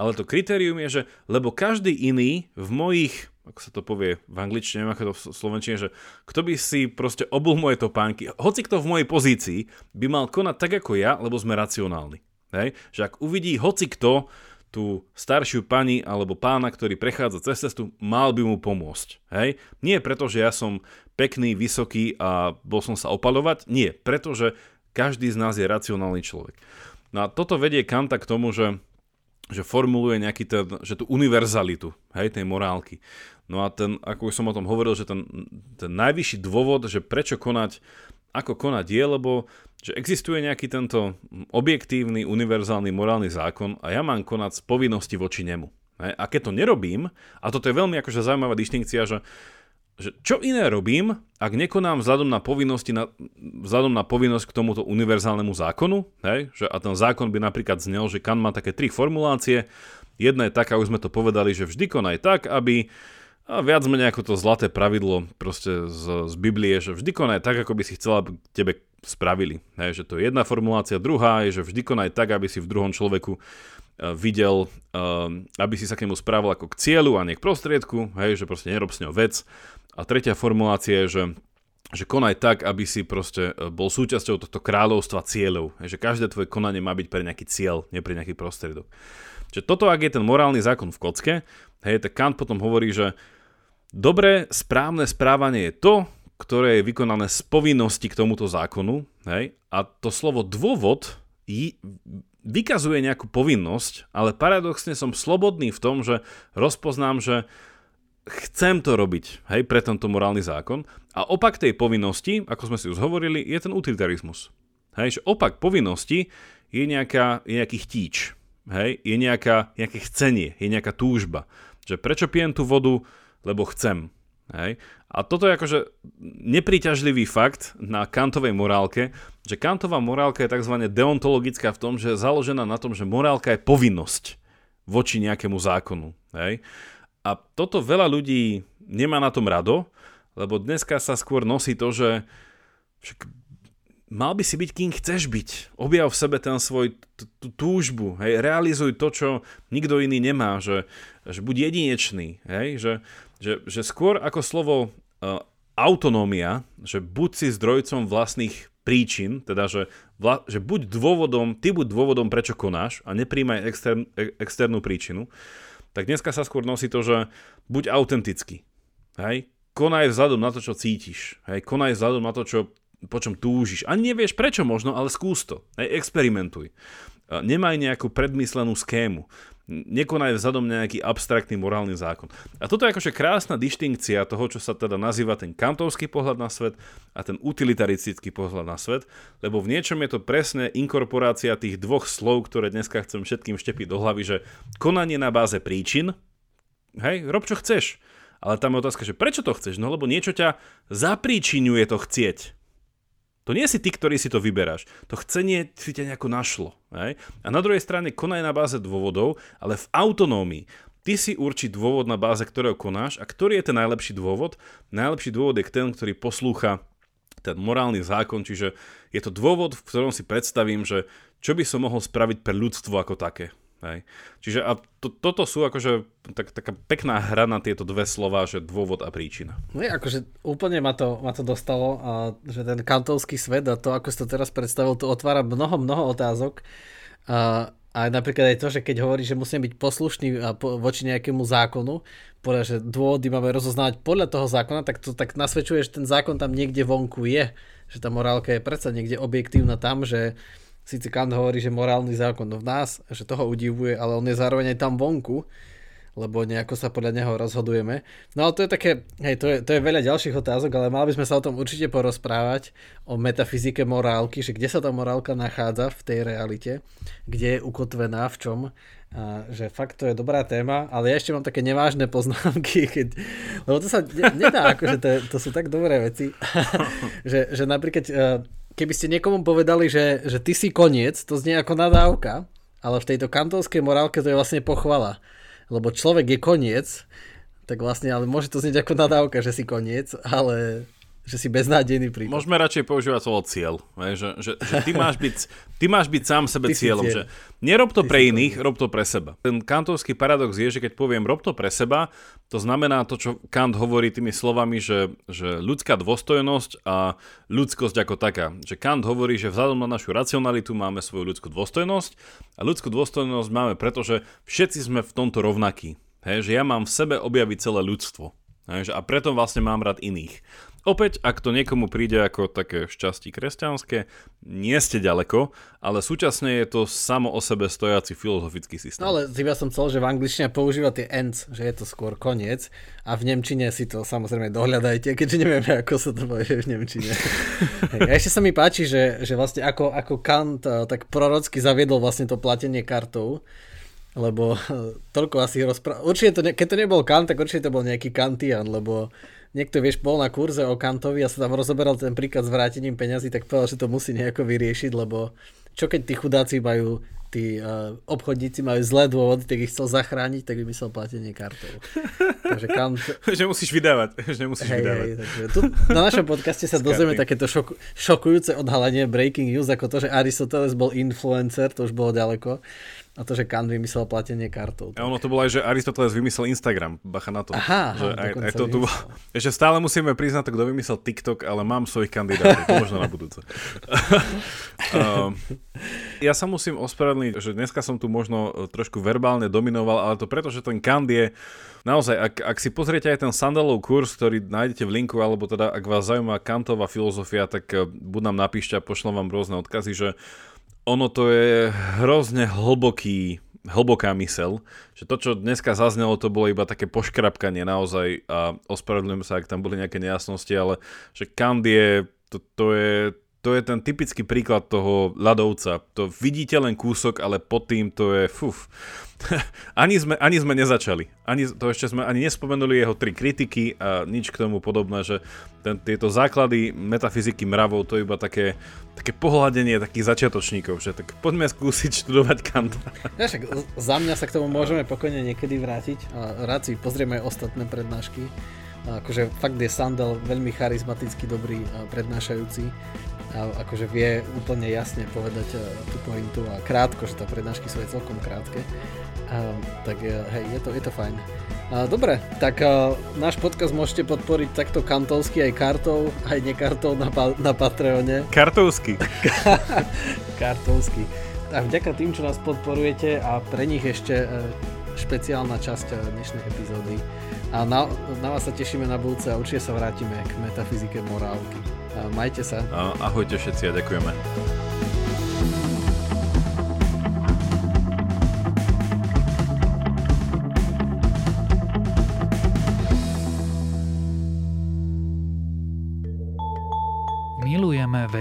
ale to kritérium je, že lebo každý iný v mojich, ako sa to povie v angličtine, neviem ako to v slovenčine, že kto by si proste obul moje topánky, hoci kto v mojej pozícii by mal konať tak ako ja, lebo sme racionálni. Hej? Že ak uvidí hoci kto, tú staršiu pani alebo pána, ktorý prechádza cez cestu, mal by mu pomôcť. Hej? Nie preto, že ja som pekný, vysoký a bol som sa opalovať, nie, pretože každý z nás je racionálny človek. No a toto vedie Kanta k tomu, že, že formuluje nejaký ten, že tú univerzalitu hej, tej morálky. No a ten, ako už som o tom hovoril, že ten, ten najvyšší dôvod, že prečo konať, ako konať je, lebo že existuje nejaký tento objektívny, univerzálny morálny zákon a ja mám konať z povinnosti voči nemu. A keď to nerobím, a toto je veľmi akože zaujímavá distinkcia, že že čo iné robím, ak nekonám vzhľadom na, povinnosti na, vzhľadom na povinnosť k tomuto univerzálnemu zákonu, hej, že a ten zákon by napríklad znel, že Kant má také tri formulácie, jedna je taká, už sme to povedali, že vždy konaj tak, aby a viac menej ako to zlaté pravidlo proste z, z Biblie, že vždy konaj tak, ako by si chcela, tebe spravili. Hej, že to je jedna formulácia. Druhá je, že vždy konaj tak, aby si v druhom človeku uh, videl, uh, aby si sa k nemu správal ako k cieľu a nie k prostriedku. Hej, že proste nerob s ňou vec. A tretia formulácia je, že že konaj tak, aby si proste e, bol súčasťou tohto kráľovstva cieľov. Že každé tvoje konanie má byť pre nejaký cieľ, nie pre nejaký prostriedok. Čiže toto, ak je ten morálny zákon v kocke, hej, tak Kant potom hovorí, že dobré, správne správanie je to, ktoré je vykonané z povinnosti k tomuto zákonu, hej, a to slovo dôvod vykazuje nejakú povinnosť, ale paradoxne som slobodný v tom, že rozpoznám, že chcem to robiť, hej, pre tento morálny zákon. A opak tej povinnosti, ako sme si už hovorili, je ten utilitarizmus. Hej, že opak povinnosti je, nejaká, je nejaký chtíč, hej, je nejaká, nejaké chcenie, je nejaká túžba. Že prečo pijem tú vodu? Lebo chcem. Hej. A toto je akože nepríťažlivý fakt na kantovej morálke, že kantová morálka je tzv. deontologická v tom, že je založená na tom, že morálka je povinnosť voči nejakému zákonu. Hej. A toto veľa ľudí nemá na tom rado, lebo dneska sa skôr nosí to, že mal by si byť, kým chceš byť. Objav v sebe ten svoj tú túžbu, hej, realizuj to, čo nikto iný nemá, že, že buď jedinečný, hej, že, že, že skôr ako slovo uh, autonómia, že buď si zdrojcom vlastných príčin, teda že, vla, že buď dôvodom, ty buď dôvodom, prečo konáš a nepríjmaj extern, e, externú príčinu, tak dneska sa skôr nosí to, že buď autentický. Hej? Konaj vzhľadom na to, čo cítiš. Hej? Konaj vzhľadom na to, čo, po čom túžiš. Ani nevieš prečo možno, ale skús to. Hej? Experimentuj. Nemaj nejakú predmyslenú schému nekonaj vzhľadom nejaký abstraktný morálny zákon. A toto je akože krásna dištinkcia toho, čo sa teda nazýva ten kantovský pohľad na svet a ten utilitaristický pohľad na svet, lebo v niečom je to presne inkorporácia tých dvoch slov, ktoré dneska chcem všetkým štepiť do hlavy, že konanie na báze príčin, hej, rob čo chceš. Ale tam je otázka, že prečo to chceš? No lebo niečo ťa zapríčinuje to chcieť. To nie si ty, ktorý si to vyberáš. To chcenie si ťa nejako našlo. Hej? A na druhej strane konaj na báze dôvodov, ale v autonómii. Ty si určí dôvod, na báze ktorého konáš a ktorý je ten najlepší dôvod. Najlepší dôvod je ten, ktorý poslúcha ten morálny zákon, čiže je to dôvod, v ktorom si predstavím, že čo by som mohol spraviť pre ľudstvo ako také. Hej. Čiže a to, toto sú akože tak, taká pekná hra na tieto dve slova, že dôvod a príčina. No je, akože úplne ma to, ma to dostalo, a, že ten kantovský svet a to, ako si to teraz predstavil, to otvára mnoho, mnoho otázok. A, a napríklad aj to, že keď hovorí, že musíme byť poslušní voči nejakému zákonu, podľa, že dôvody máme rozoznávať podľa toho zákona, tak to tak nasvedčuje, že ten zákon tam niekde vonku je. Že tá morálka je predsa niekde objektívna tam, že síce Kant hovorí, že morálny zákon v nás, že toho udivuje, ale on je zároveň aj tam vonku, lebo nejako sa podľa neho rozhodujeme. No ale to je také, hej, to je, to je veľa ďalších otázok, ale mali by sme sa o tom určite porozprávať, o metafyzike morálky, že kde sa tá morálka nachádza v tej realite, kde je ukotvená, v čom, a že fakt to je dobrá téma, ale ja ešte mám také nevážne poznámky, keď, lebo to sa ne, nedá, akože to, to sú tak dobré veci, že, že napríklad keby ste niekomu povedali, že, že ty si koniec, to znie ako nadávka, ale v tejto kantovskej morálke to je vlastne pochvala. Lebo človek je koniec, tak vlastne, ale môže to znieť ako nadávka, že si koniec, ale že si beznádejný prípad. Môžeme radšej používať slovo cieľ. Že, že, že ty, máš byť, ty máš byť sám sebe ty cieľom. Cieľ. Že nerob to ty pre iných, rob to pre seba. Ten kantovský paradox je, že keď poviem rob to pre seba, to znamená to, čo Kant hovorí tými slovami, že, že ľudská dôstojnosť a ľudskosť ako taká. Že Kant hovorí, že vzhľadom na našu racionalitu máme svoju ľudskú dôstojnosť a ľudskú dôstojnosť máme preto, že všetci sme v tomto rovnakí. Hej, že ja mám v sebe objaviť celé ľudstvo. A preto vlastne mám rád iných. Opäť, ak to niekomu príde ako také šťastí kresťanské, nie ste ďaleko, ale súčasne je to samo o sebe stojaci filozofický systém. No ale ja som chcel, že v angličtine používa tie ends, že je to skôr koniec a v Nemčine si to samozrejme dohľadajte, keďže nevieme, ako sa to povie v Nemčine. Hej, a ešte sa mi páči, že, že vlastne ako, ako Kant eh, tak prorocky zaviedol vlastne to platenie kartou, lebo eh, toľko asi rozpráva. Určite to, ne... keď to nebol Kant, tak určite to bol nejaký Kantian, lebo niekto, vieš, bol na kurze o Kantovi a sa tam rozoberal ten príklad s vrátením peňazí, tak povedal, že to musí nejako vyriešiť, lebo čo keď tí chudáci majú tí uh, obchodníci majú zlé dôvody, tak ich chcel zachrániť, tak vymyslel platenie kartou. takže Kant... že musíš vydávať. Že musíš hej, vydávať. Hej, takže tu na našom podcaste sa dozvieme takéto šok, šokujúce odhalenie breaking news, ako to, že Aristoteles bol influencer, to už bolo ďaleko. A to, že Kant vymyslel platenie kartou. A ono to bolo aj, že Aristoteles vymyslel Instagram. Bacha na to. Aha, že aj, aj to tu, ešte stále musíme priznať, kto vymyslel TikTok, ale mám svojich kandidátov. to možno na budúce. uh, ja sa musím ospravedlniť, že dneska som tu možno trošku verbálne dominoval, ale to preto, že ten Kant je Naozaj, ak, ak si pozriete aj ten Sandalov kurz, ktorý nájdete v linku, alebo teda ak vás zaujíma Kantová filozofia, tak eh, buď nám napíšte a pošlem vám rôzne odkazy, že ono to je hrozne hlboký, hlboká mysel, že to, čo dneska zaznelo, to bolo iba také poškrapkanie naozaj a ospravedlňujem sa, ak tam boli nejaké nejasnosti, ale že Kant je, to, to je, to je ten typický príklad toho ľadovca. To vidíte len kúsok, ale pod tým to je fuf. ani, sme, ani sme nezačali. Ani, to ešte sme ani nespomenuli jeho tri kritiky a nič k tomu podobné, že ten, tieto základy metafyziky mravov to je iba také, také pohľadenie takých začiatočníkov, že tak poďme skúsiť študovať Kanta. Ja, však za mňa sa k tomu môžeme pokojne niekedy vrátiť rád si pozrieme aj ostatné prednášky. Akože fakt je Sandel veľmi charizmaticky dobrý prednášajúci a akože vie úplne jasne povedať tú pointu a krátko, že tá prednášky sú aj celkom krátke. Um, tak hej, je to, je to fajn. Uh, dobre, tak uh, náš podcast môžete podporiť takto kantovsky aj kartou, aj nekartou na, pa- na Patreone. Kartovsky. kartovsky. A vďaka tým, čo nás podporujete a pre nich ešte uh, špeciálna časť dnešnej epizódy. A na, na vás sa tešíme na budúce a určite sa vrátime k metafyzike morálky. Majte sa. Ahojte všetci a ďakujeme.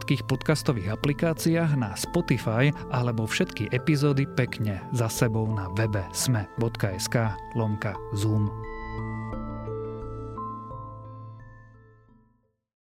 všetkých podcastových aplikáciách na Spotify alebo všetky epizódy pekne za sebou na webe sme.sk lomka Zoom.